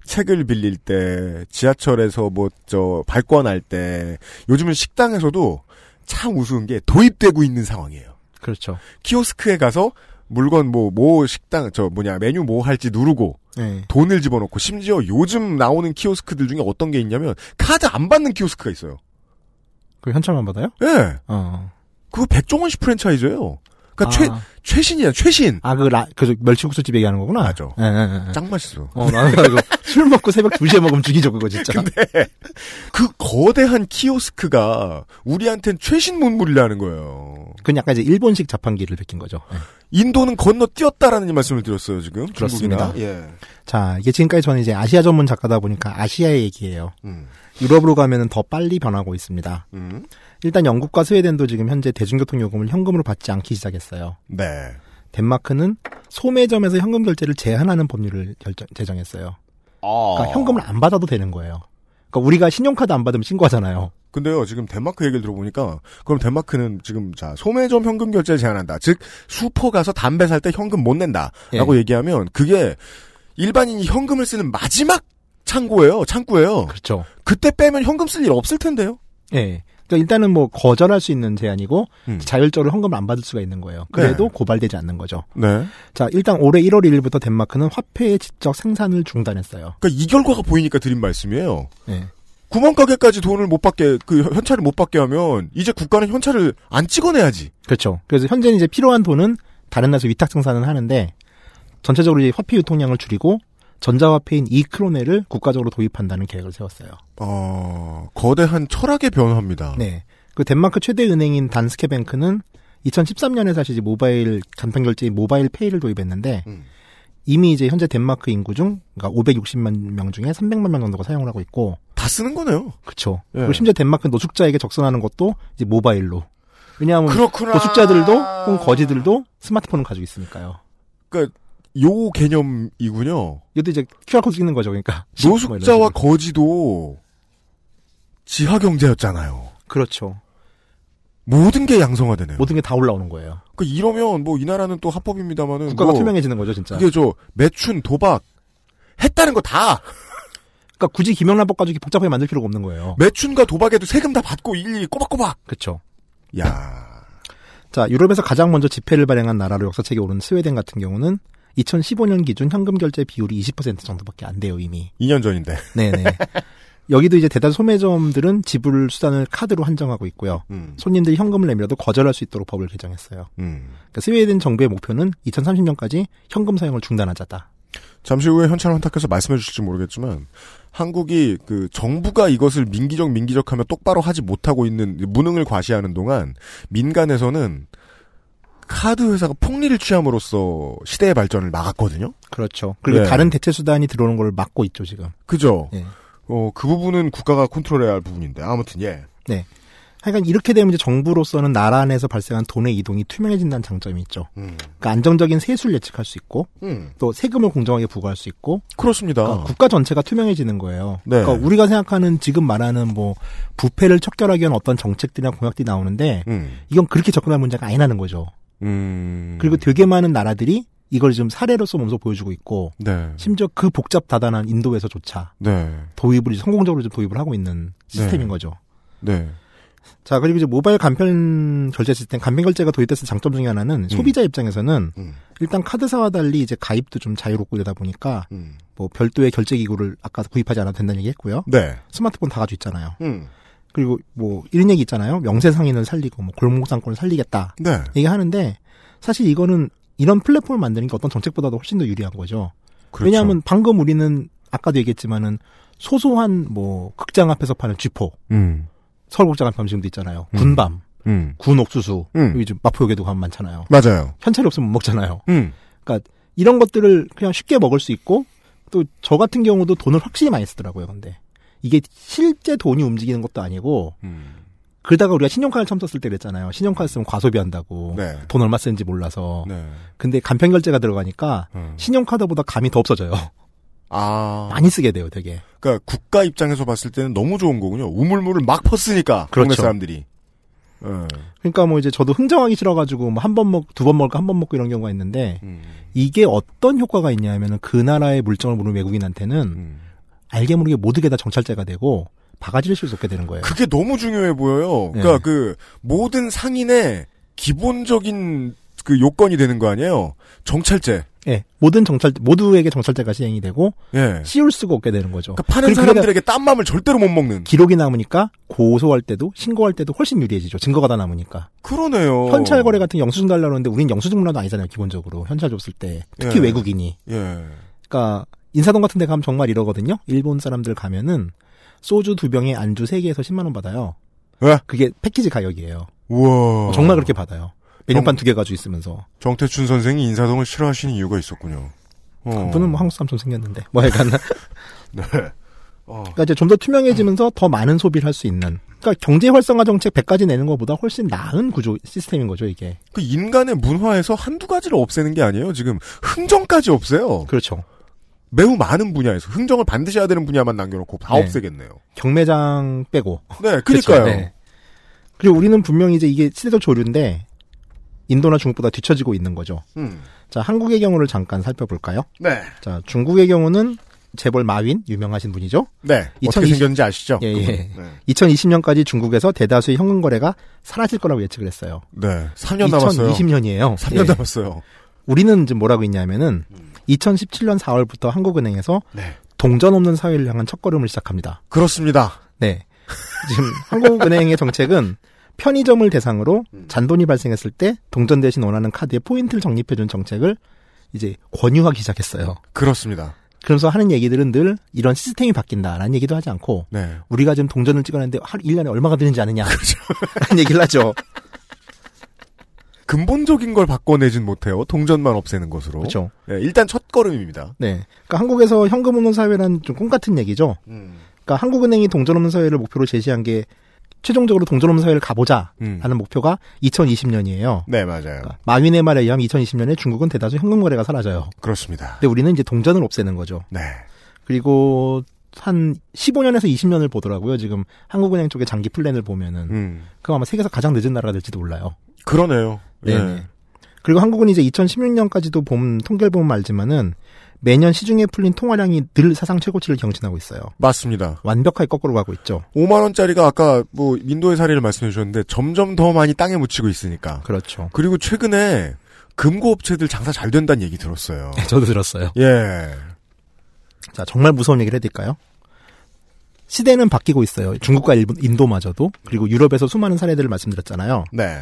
책을 빌릴 때, 지하철에서 뭐, 저, 발권할 때, 요즘은 식당에서도 참 우스운 게 도입되고 있는 상황이에요. 그렇죠. 키오스크에 가서 물건 뭐, 뭐 식당, 저 뭐냐, 메뉴 뭐 할지 누르고, 네. 돈을 집어넣고, 심지어 요즘 나오는 키오스크들 중에 어떤 게 있냐면, 카드 안 받는 키오스크가 있어요. 그 현찰만 받아요? 예. 네. 어. 그거 백종원씨 프랜차이즈예요. 그러니까 아. 최, 최신이야, 최신. 아, 그, 라, 그, 멸치국수집 얘기하는 거구나? 맞아. 예, 예, 예. 짱 맛있어. 어, 나는 이거 술 먹고 새벽 2 시에 먹으면 죽이죠, 그거 진짜. 근데, 그 거대한 키오스크가 우리한텐 최신 문물이라는 거예요. 그건 약간 이제 일본식 자판기를 베낀 거죠. 예. 인도는 건너뛰었다라는 말씀을 드렸어요, 지금. 그렇습니다. 중국이나. 예. 자, 이게 지금까지 저는 이제 아시아 전문 작가다 보니까 아시아의 얘기예요. 음. 유럽으로 가면은 더 빨리 변하고 있습니다. 음. 일단 영국과 스웨덴도 지금 현재 대중교통 요금을 현금으로 받지 않기 시작했어요. 네. 덴마크는 소매점에서 현금 결제를 제한하는 법률을 결정, 제정했어요. 아. 그러니까 현금을 안 받아도 되는 거예요. 그러니까 우리가 신용카드 안 받으면 신고하잖아요. 근데요, 지금 덴마크 얘기를 들어보니까, 그럼 덴마크는 지금, 자, 소매점 현금 결제 제한한다. 즉, 슈퍼 가서 담배 살 때 현금 못 낸다. 라고 예. 얘기하면, 그게 일반인이 현금을 쓰는 마지막 창고예요. 창구예요. 그렇죠. 그때 빼면 현금 쓸 일 없을 텐데요. 예. 그러니까 일단은 뭐 거절할 수 있는 제한이고 음. 자율적으로 현금을 안 받을 수가 있는 거예요. 그래도 고발되지 않는 거죠. 네. 자, 일단 올해 1월 1일부터 덴마크는 화폐의 직접 생산을 중단했어요. 그러니까 이 결과가 보이니까 드린 말씀이에요. 예. 구멍가게까지 돈을 못 받게, 그 현찰을 못 받게 하면, 이제 국가는 현찰을 안 찍어내야지. 그렇죠. 그래서 현재는 이제 필요한 돈은 다른 나라에서 위탁 생산을 하는데 전체적으로 이제 화폐 유통량을 줄이고 전자화폐인 이크로네를 국가적으로 도입한다는 계획을 세웠어요. 어, 거대한 철학의 변화입니다. 네. 그 덴마크 최대 은행인 단스케 뱅크는 2013년에 사실 이제 모바일 간편 결제인 모바일 페이를 도입했는데 음. 이미 이제 현재 덴마크 인구 중 그러니까 560만 명 중에 300만 명 정도가 사용을 하고 있고 다 쓰는 거네요. 그렇죠. 예. 그리고 심지어 덴마크 노숙자에게 적선하는 것도 이제 모바일로. 왜냐하면 그렇구나. 노숙자들도 혹은 거지들도 스마트폰을 가지고 있으니까요. 그러니까 요 개념이군요. 이것도 이제 QR 코드 찍는 거죠. 그러니까 뭐 노숙자와 식으로. 거지도 지하 경제였잖아요. 그렇죠. 모든 게 양성화되네요. 모든 게 다 올라오는 거예요. 그 이러면 뭐 이 나라는 또 합법입니다만은 국가가 뭐 투명해지는 거죠, 진짜. 그게 저 매춘 도박 했다는 거 다 그러니까 굳이 김영란법 가지고 이렇게 복잡하게 만들 필요가 없는 거예요. 매춘과 도박에도 세금 다 받고 일일이 꼬박꼬박. 그렇죠. 야. 자, 유럽에서 가장 먼저 지폐를 발행한 나라로 역사책에 오른 스웨덴 같은 경우는 2015년 기준 현금 결제 비율이 20% 정도밖에 안 돼요, 이미. 2년 전인데. 네네. 여기도 이제 대다수 소매점들은 지불 수단을 카드로 한정하고 있고요. 음. 손님들이 현금을 내밀어도 거절할 수 있도록 법을 개정했어요. 음. 그러니까 스웨덴 정부의 목표는 2030년까지 현금 사용을 중단하자다. 잠시 후에 현찰 환탁해서 말씀해 주실지 모르겠지만 한국이 그 정부가 이것을 민기적 민기적하며 똑바로 하지 못하고 있는 무능을 과시하는 동안 민간에서는 카드 회사가 폭리를 취함으로써 시대의 발전을 막았거든요. 그렇죠. 그리고 네. 다른 대체 수단이 들어오는 걸 막고 있죠, 지금. 그죠? 예. 어, 그 부분은 국가가 컨트롤해야 할 부분인데 아무튼 예. 네. 하여간 이렇게 되면 이제 정부로서는 나라 안에서 발생한 돈의 이동이 투명해진다는 장점이 있죠. 음. 그러니까 안정적인 세수를 예측할 수 있고 음. 또 세금을 공정하게 부과할 수 있고 그렇습니다. 그러니까 국가 전체가 투명해지는 거예요. 네. 그러니까 우리가 생각하는 지금 말하는 뭐 부패를 척결하기 위한 어떤 정책들이나 공약들이 나오는데 음. 이건 그렇게 접근할 문제가 아니라는 거죠. 음. 그리고 되게 많은 나라들이 이걸 지금 사례로서 몸소 보여주고 있고 네. 심지어 그 복잡 다단한 인도에서조차 네. 도입을 성공적으로 좀 도입을 하고 있는 시스템인 네. 거죠. 네. 자 그리고 이제 모바일 간편 결제 시스템 간편 결제가 도입됐을 장점 중에 하나는 소비자 입장에서는 음. 일단 카드사와 달리 이제 가입도 좀 자유롭고 이러다 보니까 음. 뭐 별도의 결제 기구를 아까 구입하지 않아도 된다는 얘기 했고요. 네. 스마트폰 다 가지고 있잖아요. 음. 그리고 뭐 이런 얘기 있잖아요. 명세상인을 살리고 뭐 골목상권을 살리겠다 네. 얘기하는데 사실 이거는 이런 플랫폼을 만드는 게 어떤 정책보다도 훨씬 더 유리한 거죠. 그렇죠. 왜냐하면 방금 우리는 아까도 얘기했지만은 소소한 뭐 극장 앞에서 파는 쥐포 음. 서울 극장 앞에 지금도 있잖아요. 음. 군밤, 음. 군옥수수 음. 여기 좀 마포역에도 가면 많잖아요. 맞아요. 현찰이 없으면 못 먹잖아요. 음. 그러니까 이런 것들을 그냥 쉽게 먹을 수 있고 또 저 같은 경우도 돈을 확실히 많이 쓰더라고요. 근데 이게 실제 돈이 움직이는 것도 아니고 음. 그러다가 우리가 신용카드 처음 썼을 때 그랬잖아요. 신용카드 쓰면 과소비한다고. 네. 돈 얼마 쓰는지 몰라서. 네. 근데 간편 결제가 들어가니까 음. 신용카드보다 감이 더 없어져요. 아. 많이 쓰게 돼요, 되게. 그러니까 국가 입장에서 봤을 때는 너무 좋은 거군요. 우물물을 막 퍼쓰니까 동네 그렇죠. 사람들이. 예. 그러니까 뭐 이제 저도 흥정하기 싫어가지고 뭐 한 번 먹, 두 번 먹고 한번 먹고 이런 경우가 있는데 음. 이게 어떤 효과가 있냐면은 그 나라의 물정을 모르는 외국인한테는 음. 알게 모르게 모두게 다 정찰제가 되고 바가지를 없게 되는 거예요. 그게 너무 중요해 보여요. 네. 그러니까 그 모든 상인의 기본적인 그 요건이 되는 거 아니에요. 정찰제. 예, 모든 정찰 모두에게 정찰제가 시행이 되고 예. 씌울 수가 없게 되는 거죠. 그러니까 파는 사람들에게 딴 맘을 절대로 못 먹는. 기록이 남으니까 고소할 때도 신고할 때도 훨씬 유리해지죠. 증거가 다 남으니까. 그러네요. 현찰 거래 같은 게 영수증 달라고 하는데 우린 영수증 문화도 아니잖아요. 기본적으로 현찰 줬을 때 특히 예. 외국인이. 예. 그러니까 인사동 같은 데 가면 정말 이러거든요. 일본 사람들 가면은 소주 두 병에 안주 세 개에서 10만 원 받아요. 예? 그게 패키지 가격이에요. 우와. 정말 그렇게 받아요. 메뉴판 두 개 가지고 있으면서. 정태춘 선생이 인사동을 싫어하시는 이유가 있었군요. 어. 그분은 뭐 한국 사람처럼 생겼는데. 뭐 약간. 네. 어. 그러니까 이제 좀 더 투명해지면서 더 많은 소비를 할 수 있는. 그러니까 경제 활성화 정책 100가지 내는 것보다 훨씬 나은 구조 시스템인 거죠, 이게. 그 인간의 문화에서 한두 가지를 없애는 게 아니에요. 지금 흥정까지 없애요. 그렇죠. 매우 많은 분야에서 흥정을 반드시 해야 되는 분야만 남겨놓고 다 네. 없애겠네요. 경매장 빼고. 네, 그렇죠. 그러니까요. 네. 그리고 우리는 분명히 이제 이게 시대적 조류인데 인도나 중국보다 뒤처지고 있는 거죠. 음. 자, 한국의 경우를 잠깐 살펴볼까요? 네. 자, 중국의 경우는 재벌 마윈 유명하신 분이죠. 네. 어떻게 2020 생겼는지 아시죠? 예. 예. 네. 2020년까지 중국에서 대다수의 현금 거래가 사라질 거라고 예측을 했어요. 네. 3년 남았어요. 2020년이에요. 예. 3년 남았어요. 우리는 지금 뭐라고 있냐면은 2017년 4월부터 한국은행에서 네. 동전 없는 사회를 향한 첫걸음을 시작합니다. 그렇습니다. 네. 지금 한국은행의 정책은 편의점을 대상으로 잔돈이 발생했을 때 동전 대신 원하는 카드에 포인트를 적립해준 정책을 이제 권유하기 시작했어요. 그렇습니다. 그러면서 하는 얘기들은 늘 이런 시스템이 바뀐다라는 얘기도 하지 않고 네. 우리가 지금 동전을 찍어냈는데 하루 1년에 얼마가 드는지 아느냐 라는 얘기를 하죠. 근본적인 걸 바꿔내진 못해요. 동전만 없애는 것으로. 그렇죠. 네, 일단 첫 걸음입니다. 네. 그러니까 한국에서 현금 없는 사회란 좀 꿈 같은 얘기죠. 음. 그러니까 한국은행이 동전 없는 사회를 목표로 제시한 게 최종적으로 동전 없는 사회를 가보자 음. 하는 목표가 2020년이에요. 네, 맞아요. 그러니까 마윈의 말에 의하면 2020년에 중국은 대다수 현금 거래가 사라져요. 그렇습니다. 근데 우리는 이제 동전을 없애는 거죠. 네. 그리고 한 15년에서 20년을 보더라고요. 지금 한국은행 쪽의 장기 플랜을 보면은 음. 그럼 아마 세계에서 가장 늦은 나라가 될지도 몰라요. 그러네요. 네. 예. 그리고 한국은 이제 2016년까지도 봄 통계를 보면 알지만은 매년 시중에 풀린 통화량이 늘 사상 최고치를 경신하고 있어요. 맞습니다. 완벽하게 거꾸로 가고 있죠. 5만 원짜리가 아까 뭐 민도의 사례를 말씀해 주셨는데 점점 더 많이 땅에 묻히고 있으니까. 그렇죠. 그리고 최근에 금고 업체들 장사 잘 된다는 얘기 들었어요. 저도 들었어요. 예. 자, 정말 무서운 얘기를 해드릴까요? 시대는 바뀌고 있어요. 중국과 일본, 인도마저도. 그리고 유럽에서 수많은 사례들을 말씀드렸잖아요. 네.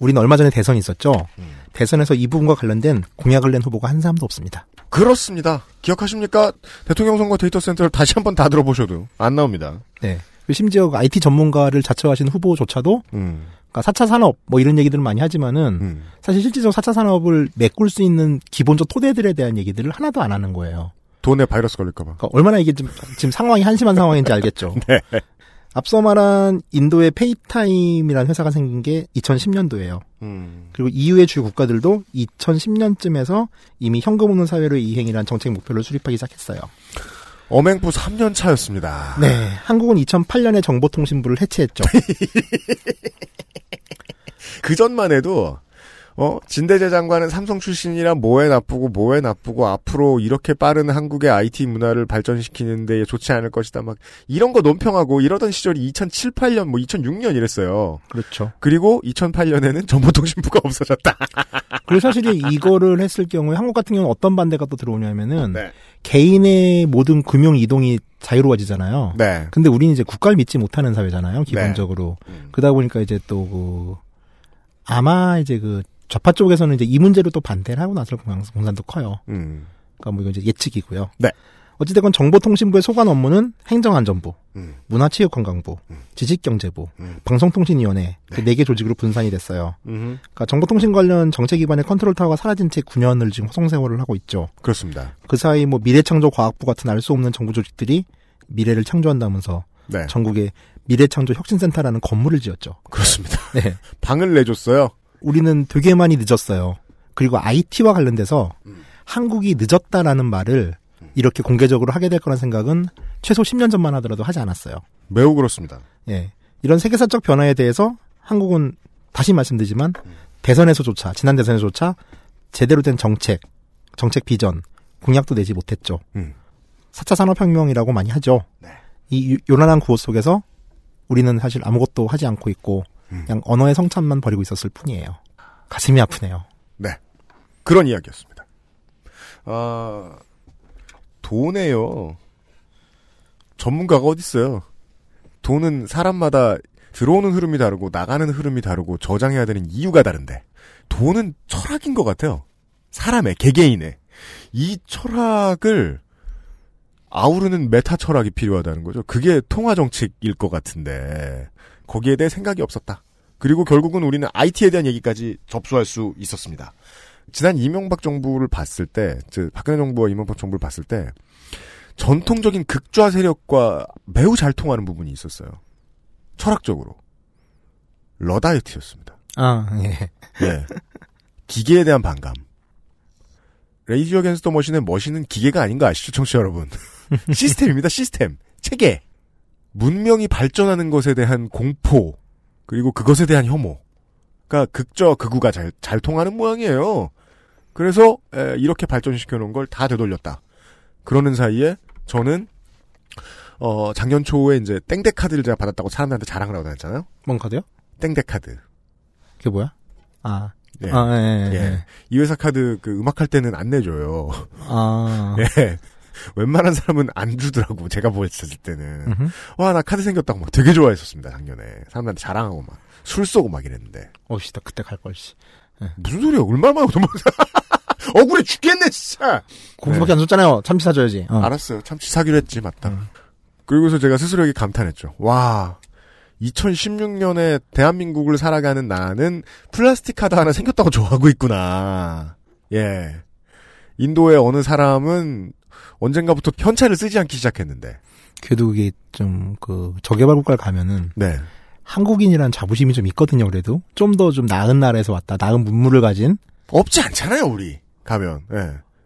우리는 얼마 전에 대선이 있었죠. 음. 대선에서 이 부분과 관련된 공약을 낸 후보가 한 사람도 없습니다. 그렇습니다. 기억하십니까? 대통령 선거 데이터 센터를 다시 한번 다 들어보셔도 안 나옵니다. 네. 심지어 그 IT 전문가를 자처하신 후보조차도 음. 그러니까 4차 산업 뭐 이런 얘기들을 많이 하지만은 음. 사실 실질적으로 4차 산업을 메꿀 수 있는 기본적 토대들에 대한 얘기들을 하나도 안 하는 거예요. 돈에 바이러스 걸릴까봐. 그러니까 얼마나 이게 지금, 지금 상황이 한심한 상황인지 알겠죠. 네. 앞서 말한 인도의 Paytm이라는 회사가 생긴 게 2010년도예요. 음. 그리고 EU의 주요 국가들도 2010년쯤에서 이미 현금 없는 사회로의 이행이라는 정책 목표를 수립하기 시작했어요. 어맹뿌 3년 차였습니다. 네, 한국은 2008년에 정보통신부를 해체했죠. 그 전만 해도 어 진대제 장관은 삼성 출신이라 뭐에 나쁘고 뭐에 나쁘고 앞으로 이렇게 빠른 한국의 IT 문화를 발전시키는데 좋지 않을 것이다 막 이런 거 논평하고 이러던 시절이 2007, 8년 뭐 2006년 이랬어요. 그렇죠. 그리고 2008년에는 정보통신부가 없어졌다. 그리고 사실 이거를 했을 경우에 한국 같은 경우는 어떤 반대가 또 들어오냐면은 네. 개인의 모든 금융 이동이 자유로워지잖아요. 네. 근데 우리는 이제 국가를 믿지 못하는 사회잖아요, 기본적으로. 음. 그러다 보니까 이제 또 그, 아마 이제 그 좌파 쪽에서는 이제 이 문제로 또 반대를 하고 나설 공산- 공산도 커요. 음. 그러니까 뭐 이건 이제 예측이고요. 네. 어찌됐건 정보통신부의 소관 업무는 행정안전부, 음. 문화체육관광부, 지식경제부, 음. 방송통신위원회 그네개 조직으로 분산이 됐어요. 음. 그러니까 정보통신 관련 정책 기반의 컨트롤 타워가 사라진 채 9년을 지금 호송세월을 하고 있죠. 그렇습니다. 그 사이 뭐 미래창조과학부 같은 알 수 없는 정부 조직들이 미래를 창조한다면서 네. 전국에 미래창조 혁신센터라는 건물을 지었죠. 그렇습니다. 네. 방을 내줬어요. 우리는 되게 많이 늦었어요. 그리고 IT와 관련돼서 한국이 늦었다라는 말을 이렇게 공개적으로 하게 될 거란 생각은 최소 10년 전만 하더라도 하지 않았어요. 매우 그렇습니다. 예. 이런 세계사적 변화에 대해서 한국은 다시 말씀드리지만 대선에서조차 지난 대선에서조차 제대로 된 정책, 정책 비전, 공약도 내지 못했죠. 음. 4차 산업혁명이라고 많이 하죠. 이 요- 요란한 구호 속에서 우리는 사실 아무것도 하지 않고 있고 그냥 언어의 성찬만 벌이고 있었을 뿐이에요. 가슴이 아프네요. 네. 그런 이야기였습니다. 아, 돈에요. 전문가가 어딨어요. 돈은 사람마다 들어오는 흐름이 다르고 나가는 흐름이 다르고 저장해야 되는 이유가 다른데 돈은 철학인 것 같아요. 사람의 개개인의 이 철학을 아우르는 메타 철학이 필요하다는 거죠. 그게 통화 정책일 것 같은데 거기에 대해 생각이 없었다. 그리고 결국은 우리는 IT에 대한 얘기까지 접수할 수 있었습니다. 지난 이명박 정부를 봤을 때, 즉 박근혜 정부와 이명박 정부를 봤을 때 전통적인 극좌 세력과 매우 잘 통하는 부분이 있었어요. 철학적으로 러다이트였습니다. 아, 예. 예. 기계에 대한 반감. Rage Against the Machine의 machine은 기계가 아닌 거 아시죠, 청취자 여러분? 시스템입니다, 시스템. 체계. 문명이 발전하는 것에 대한 공포, 그리고 그것에 대한 혐오. 가 극저 극우가 잘, 잘 통하는 모양이에요. 그래서, 에, 이렇게 발전시켜 놓은 걸 다 되돌렸다. 그러는 사이에, 저는, 어, 작년 초에 이제 땡덱 카드를 제가 받았다고 사람들한테 자랑을 하고 다녔잖아요? 뭔 카드요? 땡덱 카드. 그게 뭐야? 아. 예. 아, 예, 예, 예. 예. 이 회사 카드 그 음악 할 때는 안 내줘요. 아. 예. 웬만한 사람은 안 주더라고. 제가 보였을 때는. 와, 나 카드 생겼다고 막 되게 좋아했었습니다, 작년에. 사람들한테 자랑하고 막. 술 쏘고 막 이랬는데. 어씨, 나 그때 갈 걸, 씨. 무슨 소리야, 얼마나 돈벌 억울해 죽겠네, 진짜! 고기밖에 안 줬잖아요. 참치 사줘야지. 어. 알았어요. 참치 사기로 했지, 맞다. 그리고서 제가 스스로 여기 감탄했죠. 와, 2016년에 대한민국을 살아가는 나는 플라스틱 카드 하나 생겼다고 좋아하고 있구나. 예. 인도의 어느 사람은 언젠가부터 현찰을 쓰지 않기 시작했는데. 그래도 그게 좀, 그, 저개발 국가를 가면은. 네. 한국인이란 자부심이 좀 있거든요, 그래도. 좀 더좀 나은 나라에서 왔다. 나은 문물을 가진. 없지 않잖아요, 우리. 가면. 예.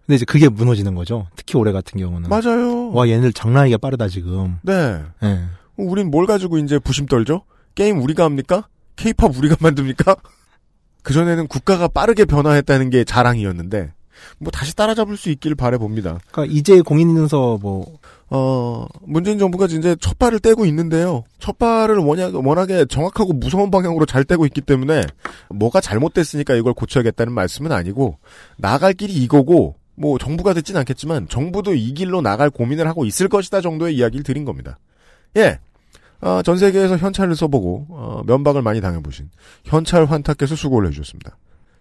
근데 이제 그게 무너지는 거죠. 특히 올해 같은 경우는. 맞아요. 와, 얘네들 장난이가 빠르다, 지금. 네. 예. 우린 뭘 가지고 이제 부심 떨죠? 게임 우리가 합니까? 케이팝 우리가 만듭니까? 그전에는 국가가 빠르게 변화했다는 게 자랑이었는데, 뭐 다시 따라잡을 수 있기를 바라봅니다. 그러니까 이제 공인인증서 뭐, 어, 문재인 정부가 이제 첫 발을 떼고 있는데요. 첫 발을 워낙, 워낙에 정확하고 무서운 방향으로 잘 떼고 있기 때문에 뭐가 잘못됐으니까 이걸 고쳐야겠다는 말씀은 아니고 나갈 길이 이거고 뭐 정부가 듣진 않겠지만 정부도 이 길로 나갈 고민을 하고 있을 것이다 정도의 이야기를 드린 겁니다. 예. 어, 전 세계에서 현찰을 써보고 어, 면박을 많이 당해보신 현찰 환타께서 수고를 해주셨습니다.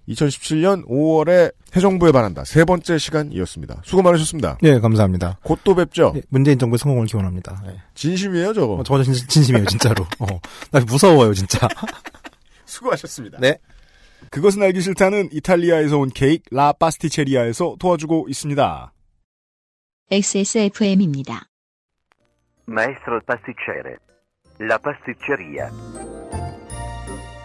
2017년 5월에 해정부에 반한다 세 번째 시간이었습니다. 수고 많으셨습니다. 예, 감사합니다. 곧 또 뵙죠. 예, 문재인 정부의 성공을 기원합니다. 예. 진심이에요, 저거. 어, 저거 진, 진심이에요, 진짜로. 어, 나 무서워요, 진짜. 수고하셨습니다. 네. 그것은 알기 싫다는 이탈리아에서 온 케이크 라 파스티체리아에서 도와주고 있습니다. XSFM입니다. Maestro pasticcere. La pasticceria.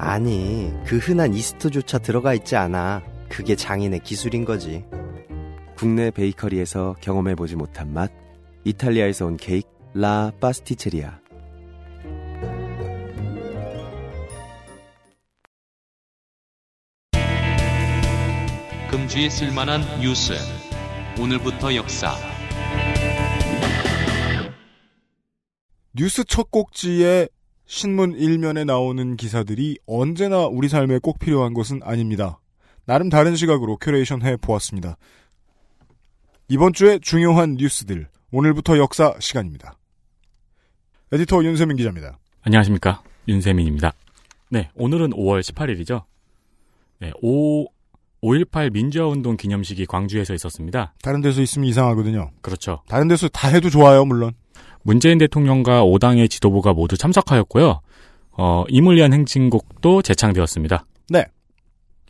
아니, 그 흔한 이스트조차 들어가 있지 않아. 그게 장인의 기술인 거지. 국내 베이커리에서 경험해보지 못한 맛. 이탈리아에서 온 케이크 라 파스티체리아. 금주에 쓸만한 뉴스. 오늘부터 역사. 뉴스 첫 꼭지에 신문 일면에 나오는 기사들이 언제나 우리 삶에 꼭 필요한 것은 아닙니다. 나름 다른 시각으로 큐레이션 해 보았습니다. 이번 주에 중요한 뉴스들, 오늘부터 역사 시간입니다. 에디터 윤세민 기자입니다. 안녕하십니까. 윤세민입니다. 네, 오늘은 5월 18일이죠. 네, 5, 5.18 민주화운동 기념식이 광주에서 있었습니다. 다른 데서 있으면 이상하거든요. 그렇죠. 다른 데서 다 해도 좋아요, 물론. 문재인 대통령과 5당의 지도부가 모두 참석하였고요. 어, 이물리한 행진곡도 재창되었습니다. 네.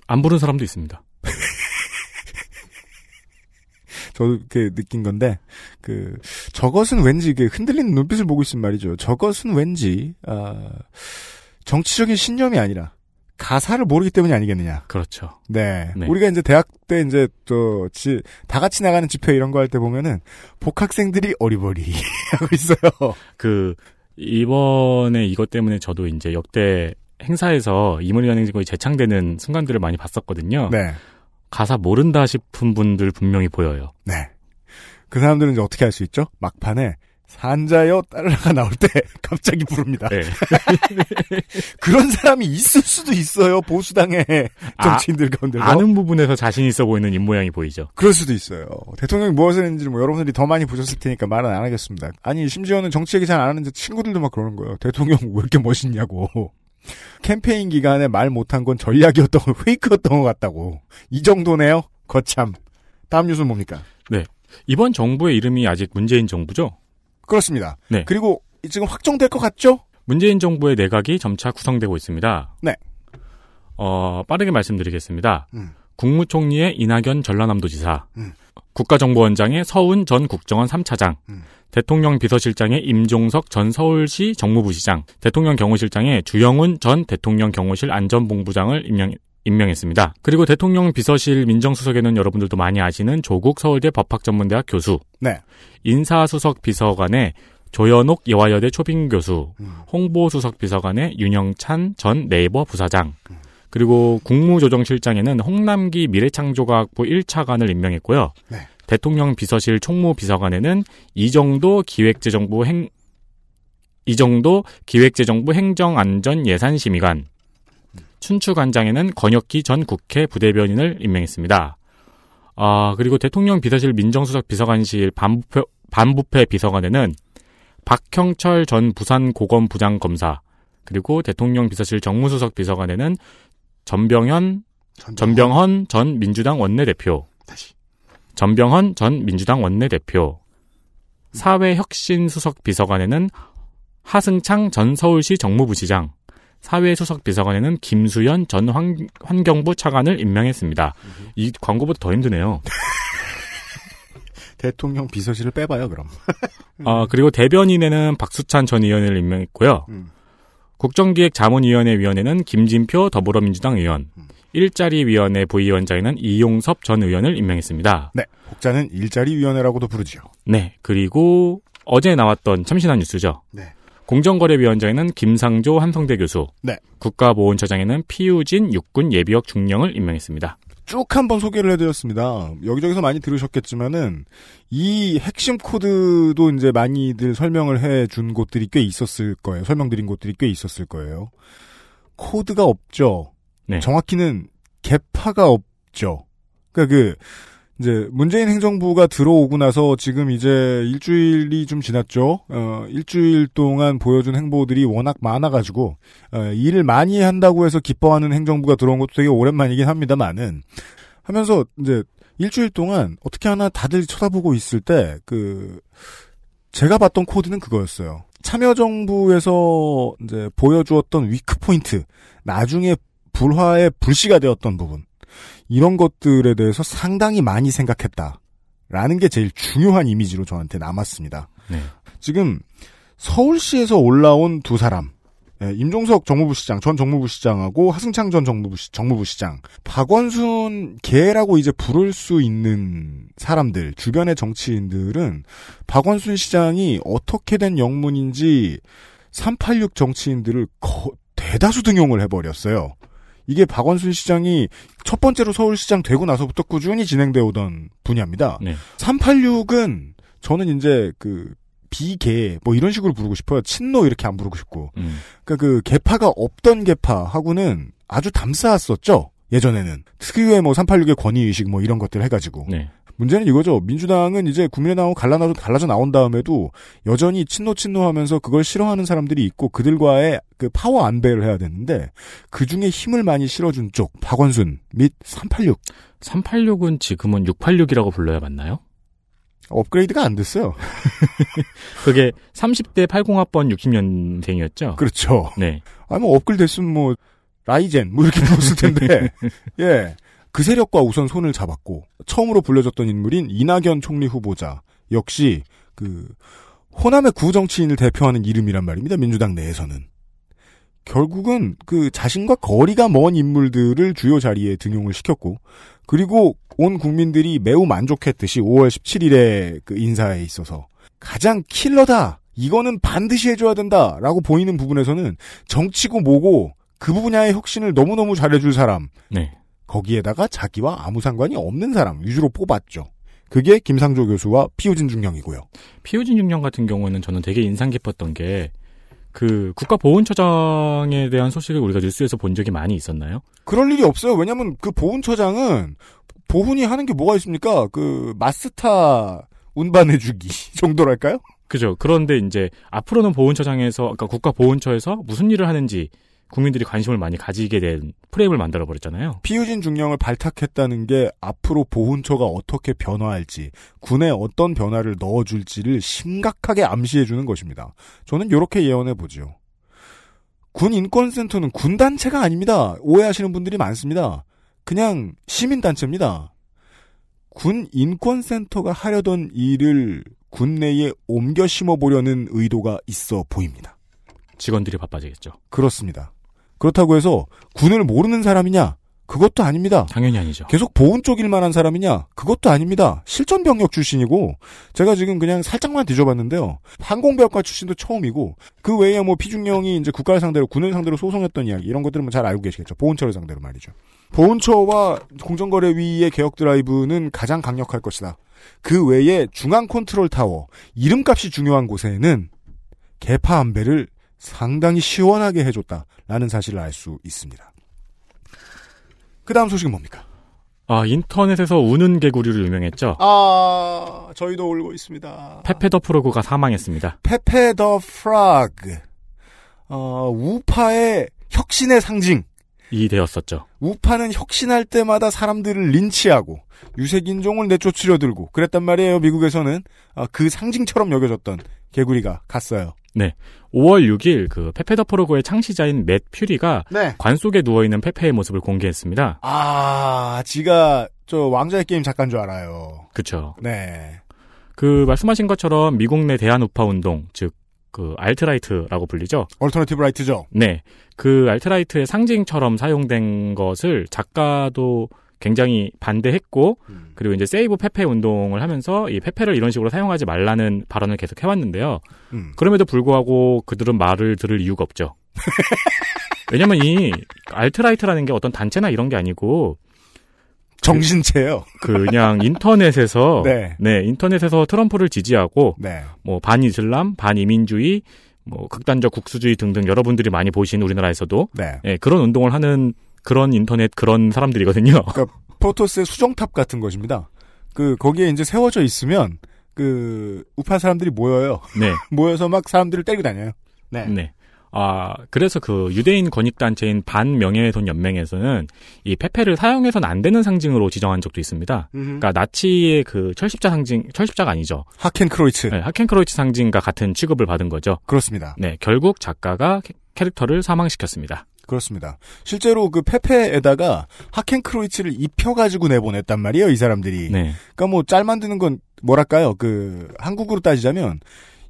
안 부른 사람도 있습니다. 저도 그 느낀 건데 그 저것은 왠지 그 흔들리는 눈빛을 보고 있으면 말이죠. 저것은 왠지 아 정치적인 신념이 아니라 가사를 모르기 때문이 아니겠느냐. 그렇죠. 네. 네. 우리가 이제 대학 때 이제 또다 같이 나가는 집회 이런 거 할 때 보면은 복학생들이 어리버리 하고 있어요. 그 이번에 이것 때문에 저도 이제 역대 행사에서 이물리한 행진곡이 재창되는 순간들을 많이 봤었거든요. 네. 가사 모른다 싶은 분들 분명히 보여요. 네. 그 사람들은 이제 어떻게 할 수 있죠? 막판에 산자여 따르라가 나올 때 갑자기 부릅니다. 네. 그런 사람이 있을 수도 있어요. 보수당의 정치인들 가운데. 아, 아는 부분에서 자신 있어 보이는 입모양이 보이죠. 그럴 수도 있어요. 대통령이 무엇을 했는지 뭐 여러분들이 더 많이 보셨을 테니까 말은 안 하겠습니다. 아니 심지어는 정치 얘기 잘 안 하는데 친구들도 막 그러는 거예요. 대통령 왜 이렇게 멋있냐고. 캠페인 기간에 말 못한 건 전략이었던 거, 페이크였던 것 같다고. 이 정도네요. 거참. 다음 뉴스는 뭡니까? 네. 이번 정부의 이름이 아직 문재인 정부죠? 그렇습니다. 네. 그리고 지금 확정될 것 같죠? 문재인 정부의 내각이 점차 구성되고 있습니다. 네. 어, 빠르게 말씀드리겠습니다. 음. 국무총리의 이낙연 전라남도지사, 음. 국가정보원장의 서훈 전 국정원 3차장, 음. 대통령 비서실장의 임종석 전 서울시 정무부시장, 대통령 경호실장의 주영훈 전 대통령 경호실 안전본부장을 임명, 임명했습니다. 그리고 대통령 비서실 민정수석에는 여러분들도 많이 아시는 조국 서울대 법학전문대학 교수, 네. 인사수석 비서관의 조현옥 예화여대 초빙 교수, 음. 홍보수석 비서관의 윤영찬 전 네이버 부사장, 그리고 국무조정실장에는 홍남기 미래창조과학부 1차관을 임명했고요. 네. 대통령 비서실 총무 비서관에는 이정도 기획재정부 행 이정도 기획재정부 행정안전예산심의관 춘추관장에는 권혁기 전 국회 부대변인을 임명했습니다. 아 그리고 대통령 비서실 민정수석 비서관실 반부패, 반부패 비서관에는 박형철 전 부산 고검 부장 검사 그리고 대통령 비서실 정무수석 비서관에는 전병현 전병헌. 전 민주당 원내대표. 다시. 전병헌 전 민주당 원내대표. 사회혁신수석 비서관에는 하승창 전 서울시 정무부시장 사회수석 비서관에는 김수현 전 환, 환경부 차관을 임명했습니다. 이 광고보다 더 힘드네요. 대통령 비서실을 빼봐요, 그럼. 아, 그리고 대변인에는 박수찬 전 의원을 임명했고요. 음. 국정기획자문위원회 위원회는 김진표 더불어민주당 의원, 음. 일자리위원회 부위원장에는 이용섭 전 의원을 임명했습니다. 네. 혹자는 일자리위원회라고도 부르죠. 네, 그리고 어제 나왔던 참신한 뉴스죠. 네. 공정거래위원장에는 김상조 한성대 교수, 네. 국가보훈처장에는 피우진 육군 예비역 중령을 임명했습니다. 쭉 한번 소개를 해드렸습니다. 여기저기서 많이 들으셨겠지만은 이 핵심 코드도 이제 많이들 설명을 해준 곳들이 꽤 있었을 거예요. 설명드린 곳들이 꽤 있었을 거예요. 코드가 없죠. 네. 정확히는 개파가 없죠. 그러니까 그 이제 문재인 행정부가 들어오고 나서 지금 이제 일주일이 좀 지났죠. 어, 일주일 동안 보여준 행보들이 워낙 많아가지고 어, 일을 많이 한다고 해서 기뻐하는 행정부가 들어온 것도 되게 오랜만이긴 합니다만은 하면서 이제 일주일 동안 어떻게 하나 다들 쳐다보고 있을 때 그 제가 봤던 코드는 그거였어요. 참여정부에서 이제 보여주었던 위크 포인트 나중에 불화의 불씨가 되었던 부분 이런 것들에 대해서 상당히 많이 생각했다 라는 게 제일 중요한 이미지로 저한테 남았습니다. 네. 지금 서울시에서 올라온 두 사람, 예, 임종석 정무부 시장, 전 정무부 시장하고 하승창 전 정무부, 시, 정무부 시장, 박원순 개라고 이제 부를 수 있는 사람들, 주변의 정치인들은 박원순 시장이 어떻게 된 영문인지 386 정치인들을 거, 대다수 등용을 해버렸어요. 이게 박원순 시장이 첫 번째로 서울시장 되고 나서부터 꾸준히 진행되어 오던 분야입니다. 네. 386은 저는 이제 그 비계 뭐 이런 식으로 부르고 싶어요. 친노 이렇게 안 부르고 싶고. 음. 그러니까 그 개파가 없던 개파하고는 아주 담쌓았었죠. 예전에는 특유의 뭐 386의 권위 의식 뭐 이런 것들 해가지고 네. 문제는 이거죠. 민주당은 이제 국민의당하고 갈라져, 갈라져 나온 다음에도 여전히 친노 친노 하면서 그걸 싫어하는 사람들이 있고 그들과의 그 파워 안배를 해야 되는데 그 중에 힘을 많이 실어준 쪽 박원순 및 386. 386은 지금은 686이라고 불러야 맞나요? 업그레이드가 안 됐어요. 그게 30대 80학번 60년생이었죠? 그렇죠. 네. 아니, 뭐, 업글 됐으면 뭐, 라이젠, 뭐, 이렇게 불렀을 텐데, 예. 그 세력과 우선 손을 잡았고, 처음으로 불려졌던 인물인 이낙연 총리 후보자, 역시, 그, 호남의 구정치인을 대표하는 이름이란 말입니다, 민주당 내에서는. 결국은 그 자신과 거리가 먼 인물들을 주요 자리에 등용을 시켰고, 그리고 온 국민들이 매우 만족했듯이 5월 17일에 그 인사에 있어서 가장 킬러다! 이거는 반드시 해줘야 된다! 라고 보이는 부분에서는 정치고 뭐고 그 분야의 혁신을 너무너무 잘해줄 사람. 네. 거기에다가 자기와 아무 상관이 없는 사람 위주로 뽑았죠. 그게 김상조 교수와 피우진 중령이고요. 피우진 중령 같은 경우는 저는 되게 인상 깊었던 게, 그, 국가보훈처장에 대한 소식을 우리가 뉴스에서 본 적이 많이 있었나요? 그럴 일이 없어요. 왜냐면 그 보훈처장은 보훈이 하는 게 뭐가 있습니까? 그 마스타 운반해주기 정도랄까요? 그죠. 그런데 이제 앞으로는 보훈처장에서, 그러니까 국가보훈처에서 무슨 일을 하는지 국민들이 관심을 많이 가지게 된 프레임을 만들어 버렸잖아요. 피우진 중령을 발탁했다는 게 앞으로 보훈처가 어떻게 변화할지, 군에 어떤 변화를 넣어줄지를 심각하게 암시해 주는 것입니다. 저는 이렇게 예언해 보죠. 군 인권센터는 군 단체가 아닙니다. 오해하시는 분들이 많습니다. 그냥 시민 단체입니다. 군 인권센터가 하려던 일을 군 내에 옮겨 심어 보려는 의도가 있어 보입니다. 직원들이 바빠지겠죠. 그렇습니다. 그렇다고 해서 군을 모르는 사람이냐? 그것도 아닙니다. 당연히 아니죠. 계속 보훈 쪽 일만 한 사람이냐? 그것도 아닙니다. 실전 병력 출신이고 제가 지금 그냥 살짝만 뒤져봤는데요. 항공병과 출신도 처음이고 그 외에 뭐 피중령이 이제 국가를 상대로 군을 상대로 소송했던 이야기 이런 것들은 뭐 잘 알고 계시겠죠. 보훈처를 상대로 말이죠. 보훈처와 공정거래위의 개혁 드라이브는 가장 강력할 것이다. 그 외에 중앙 컨트롤 타워 이름값이 중요한 곳에는 개파 안배를 상당히 시원하게 해줬다라는 사실을 알 수 있습니다. 그 다음 소식은 뭡니까? 아, 인터넷에서 우는 개구리로 유명했죠. 아, 저희도 울고 있습니다. 페페 더 프로그가 사망했습니다. 페페 더 프라그. 어, 우파의 혁신의 상징. 이 되었었죠. 우파는 혁신할 때마다 사람들을 린치하고 유색인종을 내쫓으려 들고 그랬단 말이에요. 미국에서는 아, 그 상징처럼 여겨졌던 개구리가 갔어요. 네. 5월 6일 그 Pepe the Frog의 창시자인 맷 퓨리가 네. 관 속에 누워 있는 페페의 모습을 공개했습니다. 아, 지가 저 왕좌의 게임 작가인 줄 알아요. 그렇죠. 네. 그 말씀하신 것처럼 미국 내 대안 우파 운동, 즉 그 alt-right라고 불리죠. alternative right죠. 네. 그 alt-right의 상징처럼 사용된 것을 작가도 굉장히 반대했고 음. 그리고 이제 Save Pepe 운동을 하면서 이 페페를 이런 식으로 사용하지 말라는 발언을 계속 해왔는데요. 음. 그럼에도 불구하고 그들은 말을 들을 이유가 없죠. 왜냐면 이 alt-right라는 게 어떤 단체나 이런 게 아니고 정신체요. 그 그냥 인터넷에서 네. 인터넷에서 트럼프를 지지하고 네. 뭐 반이슬람, 반이민주의, 뭐 극단적 국수주의 등등 여러분들이 많이 보신 우리나라에서도 네. 예, 그런 운동을 하는 그런 인터넷 그런 사람들이거든요. 그러니까 포토스의 수정탑 같은 것입니다. 그 거기에 이제 세워져 있으면 그 우파 사람들이 모여요. 네. 모여서 막 사람들을 때리고 다녀요. 네. 네. 아, 그래서 그 유대인 권익단체인 반명예훼손 연맹에서는 이 페페를 사용해서는 안 되는 상징으로 지정한 적도 있습니다. 음흠. 그러니까 나치의 그 철십자 상징, 철십자가 아니죠. 하켄크로이츠. 네, 하켄크로이츠 상징과 같은 취급을 받은 거죠. 그렇습니다. 네, 결국 작가가 캐- 캐릭터를 사망시켰습니다. 그렇습니다. 실제로 그 페페에다가 하켄크로이츠를 입혀가지고 내보냈단 말이에요, 이 사람들이. 네. 그러니까 뭐 짤 만드는 건 뭐랄까요, 그 한국으로 따지자면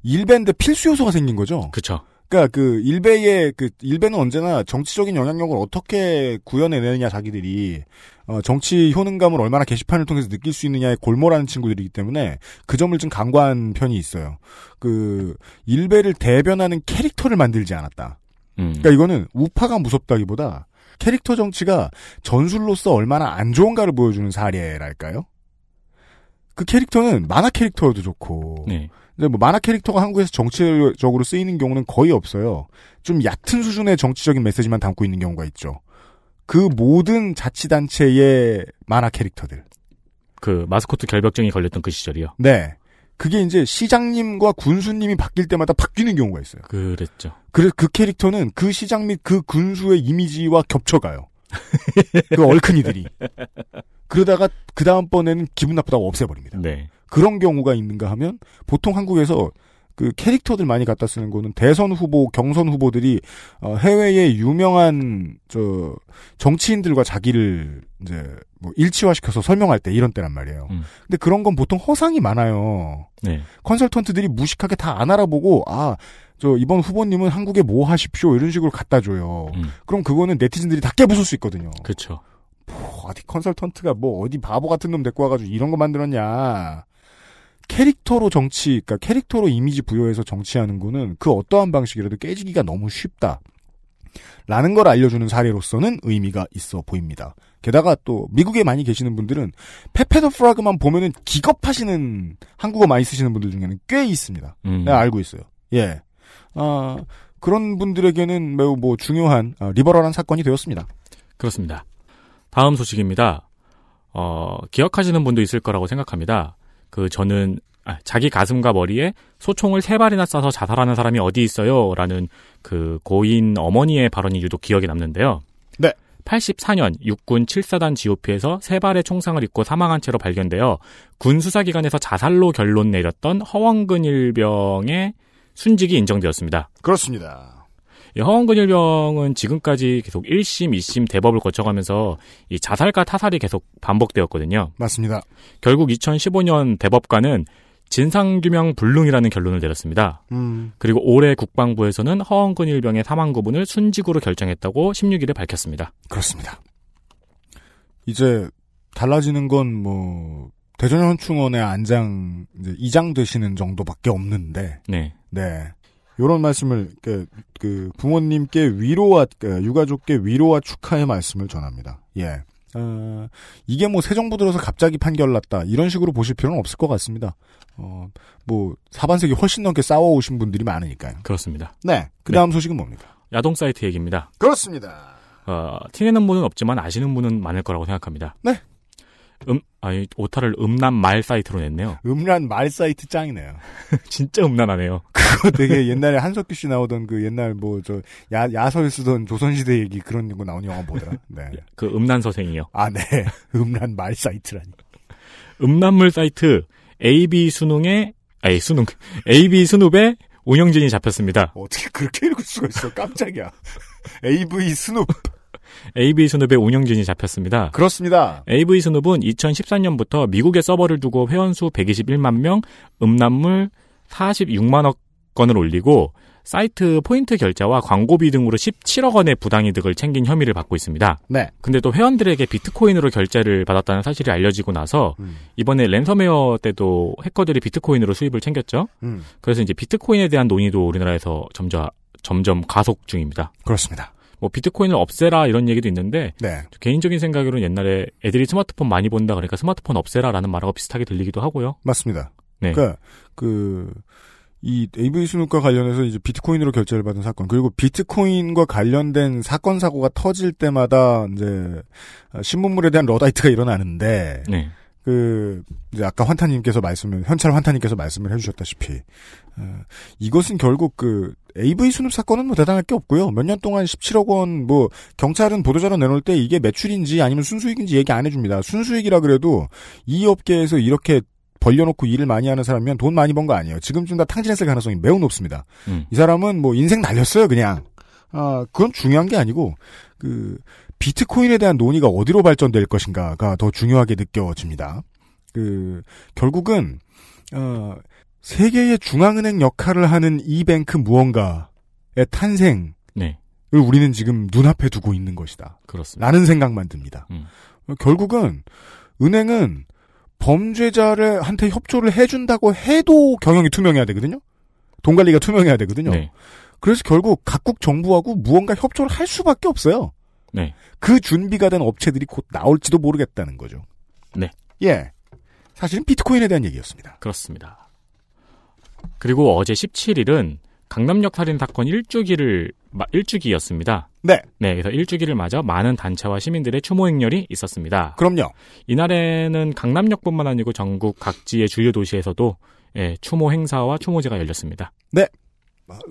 일배인데 필수 요소가 생긴 거죠. 그쵸. 그러니까 그 일베의 그 일베는 언제나 정치적인 영향력을 어떻게 구현해내느냐 자기들이 어, 정치 효능감을 얼마나 게시판을 통해서 느낄 수 있느냐에 골몰하는 친구들이기 때문에 그 점을 좀 강구한 편이 있어요. 그 일베를 대변하는 캐릭터를 만들지 않았다. 음. 그러니까 이거는 우파가 무섭다기보다 캐릭터 정치가 전술로서 얼마나 안 좋은가를 보여주는 사례랄까요? 그 캐릭터는 만화 캐릭터여도 좋고 네. 근데 뭐 만화 캐릭터가 한국에서 정치적으로 쓰이는 경우는 거의 없어요. 좀 얕은 수준의 정치적인 메시지만 담고 있는 경우가 있죠. 그 모든 자치단체의 만화 캐릭터들. 그 마스코트 결벽증이 걸렸던 그 시절이요. 네. 그게 이제 시장님과 군수님이 바뀔 때마다 바뀌는 경우가 있어요. 그랬죠. 그래서 그 캐릭터는 그 시장 및 그 군수의 이미지와 겹쳐가요. 그 얼큰이들이. 그러다가 그 다음번에는 기분 나쁘다고 없애버립니다. 네. 그런 경우가 있는가 하면 보통 한국에서 그 캐릭터들 많이 갖다 쓰는 거는 대선 후보, 경선 후보들이 어, 해외의 유명한 저 정치인들과 자기를 이제 뭐 일치화시켜서 설명할 때 이런 때란 말이에요. 음. 근데 그런 건 보통 허상이 많아요. 네. 컨설턴트들이 무식하게 다 안 알아보고 아. 저 이번 후보님은 한국에 뭐 하십시오 이런 식으로 갖다 줘요. 음. 그럼 그거는 네티즌들이 다 깨부술 수 있거든요. 그렇죠. 뭐 어디 컨설턴트가 뭐 어디 바보 같은 놈 데리고 와가지고 이런 거 만들었냐. 캐릭터로 정치, 그러니까 캐릭터로 이미지 부여해서 정치하는 거는 그 어떠한 방식이라도 깨지기가 너무 쉽다. 라는 걸 알려주는 사례로서는 의미가 있어 보입니다. 게다가 또 미국에 많이 계시는 분들은 페페 더 프라그만 보면은 기겁하시는 한국어 많이 쓰시는 분들 중에는 꽤 있습니다. 음. 내가 알고 있어요. 예. 아, 그런 분들에게는 매우 뭐 중요한 아, 리버럴한 사건이 되었습니다. 그렇습니다. 다음 소식입니다. 어, 기억하시는 분도 있을 거라고 생각합니다. 그 저는 아, 자기 가슴과 머리에 소총을 세 발이나 쏴서 자살하는 사람이 어디 있어요? 라는 그 고인 어머니의 발언이 유독 기억에 남는데요. 네. 84년 육군 7사단 GOP에서 세 발의 총상을 입고 사망한 채로 발견되어 군 수사기관에서 자살로 결론 내렸던 허원근 일병의 순직이 인정되었습니다. 그렇습니다. 이 허원근 일병은 지금까지 계속 1심, 2심 대법을 거쳐가면서 이 자살과 타살이 계속 반복되었거든요. 맞습니다. 결국 2015년 대법관은 진상규명 불능이라는 결론을 내렸습니다. 음. 그리고 올해 국방부에서는 허원근 일병의 사망 구분을 순직으로 결정했다고 16일에 밝혔습니다. 그렇습니다. 이제 달라지는 건 뭐 대전현충원의 안장 이제 이장 되시는 정도밖에 없는데 네. 네. 요런 말씀을 그, 그 부모님께 위로와 그 유가족께 위로와 축하의 말씀을 전합니다. 예. 어, 이게 뭐 새 정부 들어서 갑자기 판결 났다 이런 식으로 보실 필요는 없을 것 같습니다. 어, 뭐 사반세기 훨씬 넘게 싸워오신 분들이 많으니까요. 그렇습니다. 네. 그 다음 소식은 뭡니까? 야동 사이트 얘기입니다. 그렇습니다. 어, 티내는 분은 없지만 아시는 분은 많을 거라고 생각합니다. 네. 음, 아니, 오타를 음란 말 사이트로 냈네요. 음란 말 사이트 짱이네요. 진짜 음란하네요. 그거 되게 옛날에 한석규 씨 나오던 그 옛날 뭐 저 야설 쓰던 조선시대 얘기 그런 거 나온 영화 뭐더라? 네. 그 음란 서생이요. 아, 네. 음란 말 사이트라니. 음란물 사이트 AB 수능의 아니 수능 AB 수능의 운영진이 잡혔습니다. 어떻게 그렇게 읽을 수가 있어? 깜짝이야. AV 스눕. AV 스눕의 운영진이 잡혔습니다. 그렇습니다. AV 스눕은 2014년부터 미국에 서버를 두고 회원수 121만 명, 음란물 46만여 건을 올리고 사이트 포인트 결제와 광고비 등으로 17억 원의 부당이득을 챙긴 혐의를 받고 있습니다. 네. 근데 또 회원들에게 비트코인으로 결제를 받았다는 사실이 알려지고 나서 음. 이번에 랜섬웨어 때도 해커들이 비트코인으로 수입을 챙겼죠. 음. 그래서 이제 비트코인에 대한 논의도 우리나라에서 점점 점점 가속 중입니다. 그렇습니다. 뭐 비트코인을 없애라 이런 얘기도 있는데 네. 개인적인 생각으로는 옛날에 애들이 스마트폰 많이 본다 그러니까 스마트폰 없애라라는 말하고 비슷하게 들리기도 하고요. 맞습니다. 네. 그러니까 그 이 AV 순환과 관련해서 이제 비트코인으로 결제를 받은 사건 그리고 비트코인과 관련된 사건 사고가 터질 때마다 이제 신문물에 대한 러다이트가 일어나는데 네. 그 이제 아까 환타님께서 말씀을 현찰 환타님께서 말씀을 해주셨다시피 어, 이것은 결국 그 AV 순흡 사건은 뭐 대단할 게 없고요. 몇 년 동안 17억 원 뭐 경찰은 보도자료 내놓을 때 이게 매출인지 아니면 순수익인지 얘기 안 해줍니다. 순수익이라 그래도 이 업계에서 이렇게 벌려놓고 일을 많이 하는 사람이면 돈 많이 번 거 아니에요. 지금쯤 다 탕진했을 가능성이 매우 높습니다. 음. 이 사람은 뭐 인생 날렸어요, 그냥. 아, 그건 중요한 게 아니고, 그, 비트코인에 대한 논의가 어디로 발전될 것인가가 더 중요하게 느껴집니다. 그, 결국은, 어, 세계의 중앙은행 역할을 하는 이뱅크 무언가의 탄생을 네. 우리는 지금 눈앞에 두고 있는 것이다. 그렇습니다. 라는 생각만 듭니다. 음. 결국은, 은행은 범죄자를 한테 협조를 해준다고 해도 경영이 투명해야 되거든요. 돈 관리가 투명해야 되거든요. 네. 그래서 결국 각국 정부하고 무언가 협조를 할 수밖에 없어요. 네. 그 준비가 된 업체들이 곧 나올지도 모르겠다는 거죠. 네. 예. 사실은 비트코인에 대한 얘기였습니다. 그렇습니다. 그리고 어제 17일은 강남역 살인 사건 1주기를 1주기였습니다. 네. 네, 그래서 1주기를 맞아 많은 단체와 시민들의 추모 행렬이 있었습니다. 그럼요. 이날에는 강남역뿐만 아니고 전국 각지의 주요 도시에서도 예, 추모 행사와 추모제가 열렸습니다. 네.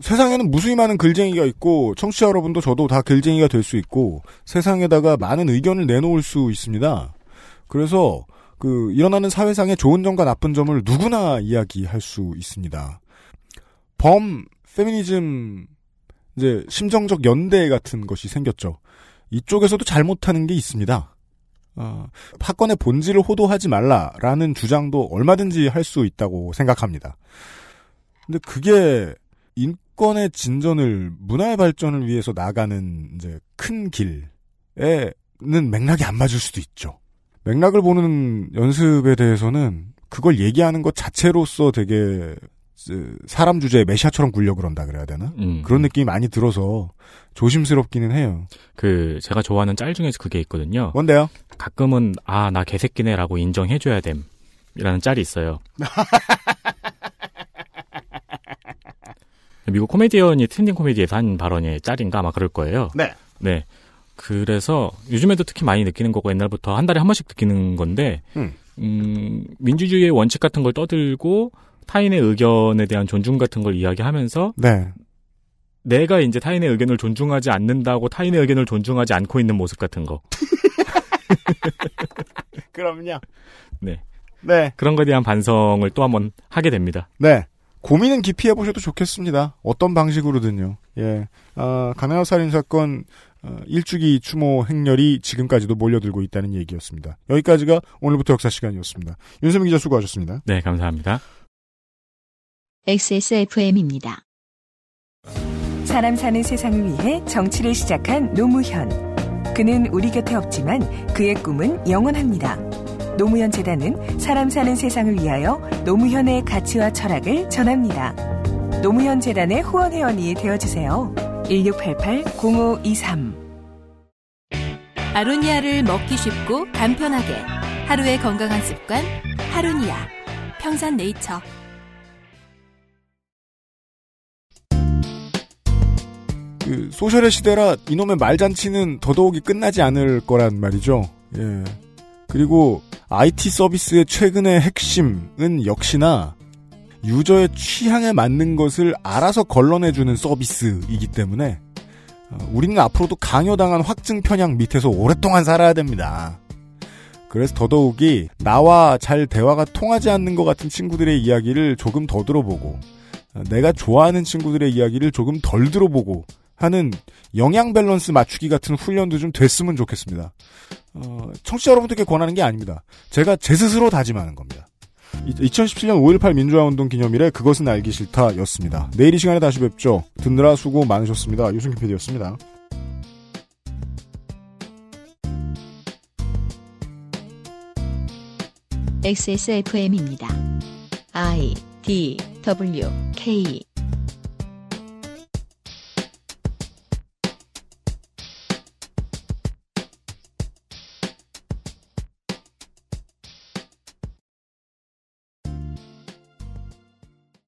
세상에는 무수히 많은 글쟁이가 있고 청취자 여러분도 저도 다 글쟁이가 될 수 있고 세상에다가 많은 의견을 내놓을 수 있습니다. 그래서 그 일어나는 사회상의 좋은 점과 나쁜 점을 누구나 이야기할 수 있습니다. 범 페미니즘 이제 심정적 연대 같은 것이 생겼죠. 이쪽에서도 잘못하는 게 있습니다. 어, 사건의 본질을 호도하지 말라라는 주장도 얼마든지 할 수 있다고 생각합니다. 근데 그게 인권의 진전을 문화의 발전을 위해서 나가는 이제 큰 길에는 맥락이 안 맞을 수도 있죠. 맥락을 보는 연습에 대해서는 그걸 얘기하는 것 자체로서 되게 사람 주제에 메시아처럼 굴려 그런다 그래야 되나? 음. 그런 느낌이 많이 들어서 조심스럽기는 해요. 그 제가 좋아하는 짤 중에서 그게 있거든요. 뭔데요? 가끔은 아 나 개새끼네라고 인정해줘야 됨이라는 짤이 있어요. 미국 코미디언이 스탠딩 코미디에서 한 발언의 짤인가 아마 그럴 거예요. 네. 네. 그래서 요즘에도 특히 많이 느끼는 거고 옛날부터 한 달에 한 번씩 느끼는 건데 음. 음, 민주주의의 원칙 같은 걸 떠들고 타인의 의견에 대한 존중 같은 걸 이야기하면서 네. 내가 이제 타인의 의견을 존중하지 않는다고 타인의 의견을 존중하지 않고 있는 모습 같은 거. 그럼요. 네. 네. 그런 거에 대한 반성을 또 한번 하게 됩니다. 네. 고민은 깊이 해보셔도 좋겠습니다. 어떤 방식으로든요. 예. 아, 가나요 살인 사건 어, 일주기 추모 행렬이 지금까지도 몰려들고 있다는 얘기였습니다. 여기까지가 오늘부터 역사 시간이었습니다. 윤세민 기자 수고하셨습니다. 네, 감사합니다. XSFM입니다. 사람 사는 세상을 위해 정치를 시작한 노무현. 그는 우리 곁에 없지만 그의 꿈은 영원합니다. 노무현 재단은 사람 사는 세상을 위하여 노무현의 가치와 철학을 전합니다. 노무현 재단의 후원 회원이 되어 주세요. 1688-0523 아로니아를 먹기 쉽고 간편하게 하루의 건강한 습관 하루니아 평산네이처 그 소셜의 시대라 이놈의 말잔치는 더더욱이 끝나지 않을 거란 말이죠. 예. 그리고 IT 서비스의 최근의 핵심은 역시나 유저의 취향에 맞는 것을 알아서 걸러내주는 서비스이기 때문에 어, 우리는 앞으로도 강요당한 확증 편향 밑에서 오랫동안 살아야 됩니다. 그래서 더더욱이 나와 잘 대화가 통하지 않는 것 같은 친구들의 이야기를 조금 더 들어보고 어, 내가 좋아하는 친구들의 이야기를 조금 덜 들어보고 하는 영양 밸런스 맞추기 같은 훈련도 좀 됐으면 좋겠습니다. 어, 청취자 여러분들께 권하는 게 아닙니다. 제가 제 스스로 다짐하는 겁니다. 2017년 5.18 민주화운동 기념일에 그것은 알기 싫다 였습니다. 내일 이 시간에 다시 뵙죠. 듣느라 수고 많으셨습니다. 유승균 PD였습니다. XSFM입니다. I D W K